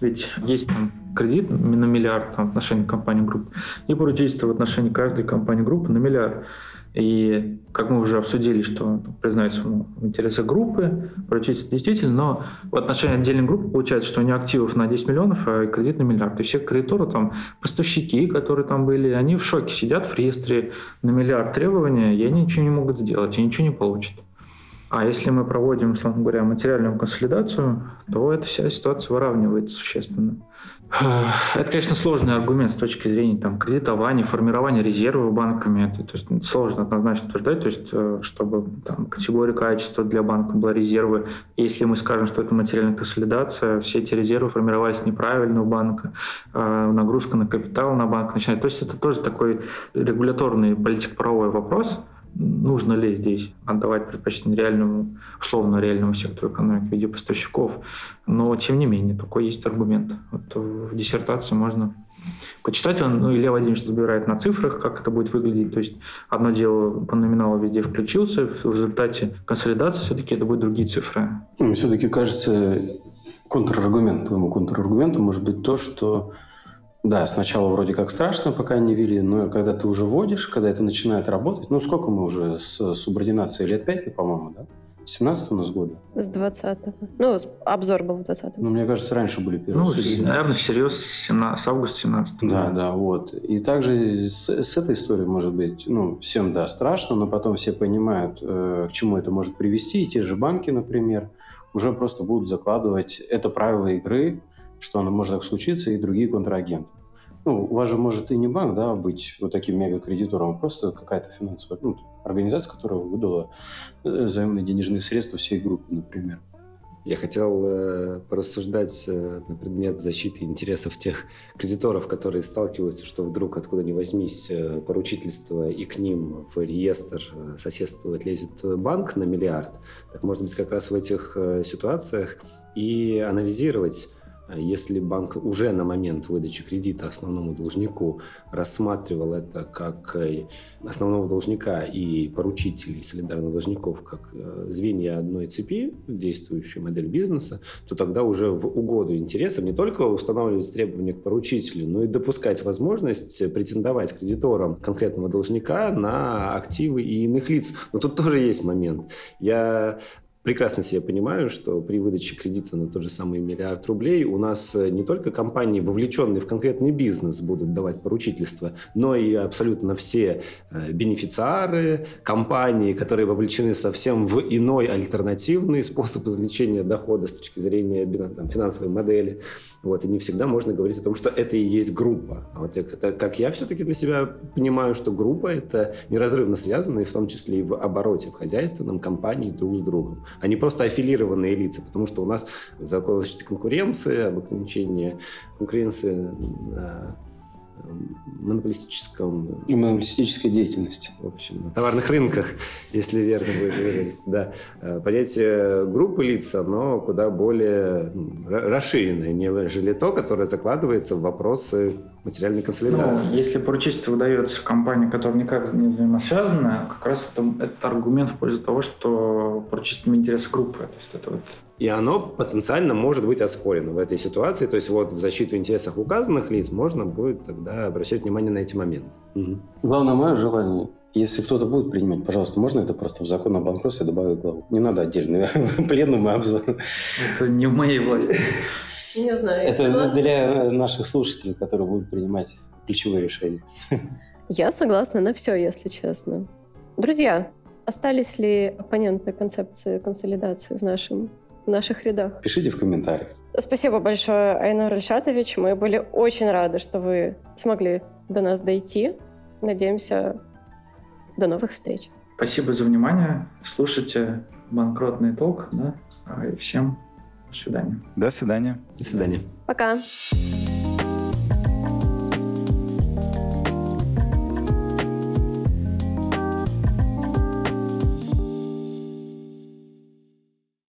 [SPEAKER 4] ведь есть там кредит на миллиард там, в отношении компании группы и поручительство в отношении каждой компании группы на миллиард. И как мы уже обсудили, что признается ну, в интересах группы, поручительство действительно, но в отношении отдельной группы получается, что у нее активов на 10 миллионов, а кредит на миллиард. И все кредиторы, там, поставщики, которые там были, они в шоке сидят в реестре на миллиард требования, и они ничего не могут сделать, и ничего не получат. А если мы проводим, условно говоря, материальную консолидацию, то эта вся ситуация выравнивается существенно. Это, конечно, сложный аргумент с точки зрения там, кредитования, формирования резервов банками. Это, то есть, сложно однозначно утверждать, то есть, э, чтобы там, категория качества для банка была резервы. Если мы скажем, что это материальная консолидация, все эти резервы формировались неправильно у банка, э, нагрузка на капитал на банк начинает. То есть это тоже такой регуляторный политико-правовой вопрос, нужно ли здесь отдавать предпочтение реальному, условно реальному сектору экономики в виде поставщиков. Но, тем не менее, такой есть аргумент. Вот в диссертации можно почитать. Он, ну, Илья Владимирович разбирает на цифрах, как это будет выглядеть. То есть одно дело по номиналу везде включился, в результате консолидации все-таки это будут другие цифры.
[SPEAKER 5] Ну, все-таки кажется, контраргумент твоему контраргументу может быть то, что да, сначала вроде как страшно, пока не ввели, но когда ты уже вводишь, когда это начинает работать, ну сколько мы уже с субординацией, лет пять, по-моему, да? 17 у нас года?
[SPEAKER 1] С 20-го. Ну, обзор был в 20-м.
[SPEAKER 5] Ну, мне кажется, раньше были первые.
[SPEAKER 4] Ну, судьи. наверное, всерьез с, с августа 17
[SPEAKER 5] Да, да, вот. И также с, с этой историей, может быть, ну, всем, да, страшно, но потом все понимают, э, к чему это может привести. И те же банки, например, уже просто будут закладывать это правило игры что оно может так случиться, и другие контрагенты. Ну, у вас же может и не банк, да, быть вот таким мегакредитором, а просто какая-то финансовая ну, организация, которая выдала э, взаимные денежные средства всей группе, например.
[SPEAKER 2] Я хотел э, порассуждать э, на предмет защиты интересов тех кредиторов, которые сталкиваются, что вдруг откуда ни возьмись э, поручительство, и к ним в реестр э, соседствовать лезет банк на миллиард. Так может быть как раз в этих э, ситуациях и анализировать если банк уже на момент выдачи кредита основному должнику рассматривал это как э, основного должника и поручителей солидарных должников как э, звенья одной цепи, действующую модель бизнеса, то тогда уже в угоду интересам не только устанавливать требования к поручителю, но и допускать возможность претендовать кредиторам конкретного должника на активы и иных лиц. Но тут тоже есть момент. Я прекрасно себе понимаю, что при выдаче кредита на тот же самый миллиард рублей у нас э, не только компании, вовлеченные в конкретный бизнес, будут давать поручительство, но и абсолютно все э, бенефициары, компании, которые вовлечены совсем в иной альтернативный способ извлечения дохода с точки зрения там, финансовой модели. Вот, и не всегда можно говорить о том, что это и есть группа. А вот это, как я все-таки для себя понимаю, что группа – это неразрывно связанные, в том числе и в обороте, в хозяйственном, компании друг с другом, а не просто аффилированные лица, потому что у нас закон о защите конкуренции, об ограничении конкуренции монополистическом...
[SPEAKER 5] И монополистической деятельности.
[SPEAKER 2] В общем, на товарных рынках, если верно будет выразиться, да. Э, понятие группы лиц, оно куда более расширенное, нежели то, которое закладывается в вопросы материальной консолидации.
[SPEAKER 4] Ну, если поручительство выдается компании, которая никак не взаимосвязана, как раз это, это аргумент в пользу того, что поручительство интересы группы. То есть это вот
[SPEAKER 2] и оно потенциально может быть оспорено в этой ситуации. То есть вот в защиту интересов указанных лиц можно будет тогда обращать внимание на эти моменты.
[SPEAKER 5] Угу. Главное мое желание если кто-то будет принимать, пожалуйста, можно это просто в закон о банкротстве добавить главу? Не надо отдельно, пленум и обзор.
[SPEAKER 4] Это не в моей власти.
[SPEAKER 1] Не знаю.
[SPEAKER 5] Это для наших слушателей, которые будут принимать ключевые решения.
[SPEAKER 1] Я согласна на все, если честно. Друзья, остались ли оппоненты концепции консолидации в нашем в наших рядах.
[SPEAKER 5] Пишите в комментариях.
[SPEAKER 1] Спасибо большое, Айнур Ильшатович. Мы были очень рады, что вы смогли до нас дойти. Надеемся, до новых встреч.
[SPEAKER 4] Спасибо за внимание. Слушайте банкротный толк. Да? И всем до свидания.
[SPEAKER 6] До свидания.
[SPEAKER 2] До свидания.
[SPEAKER 1] Пока.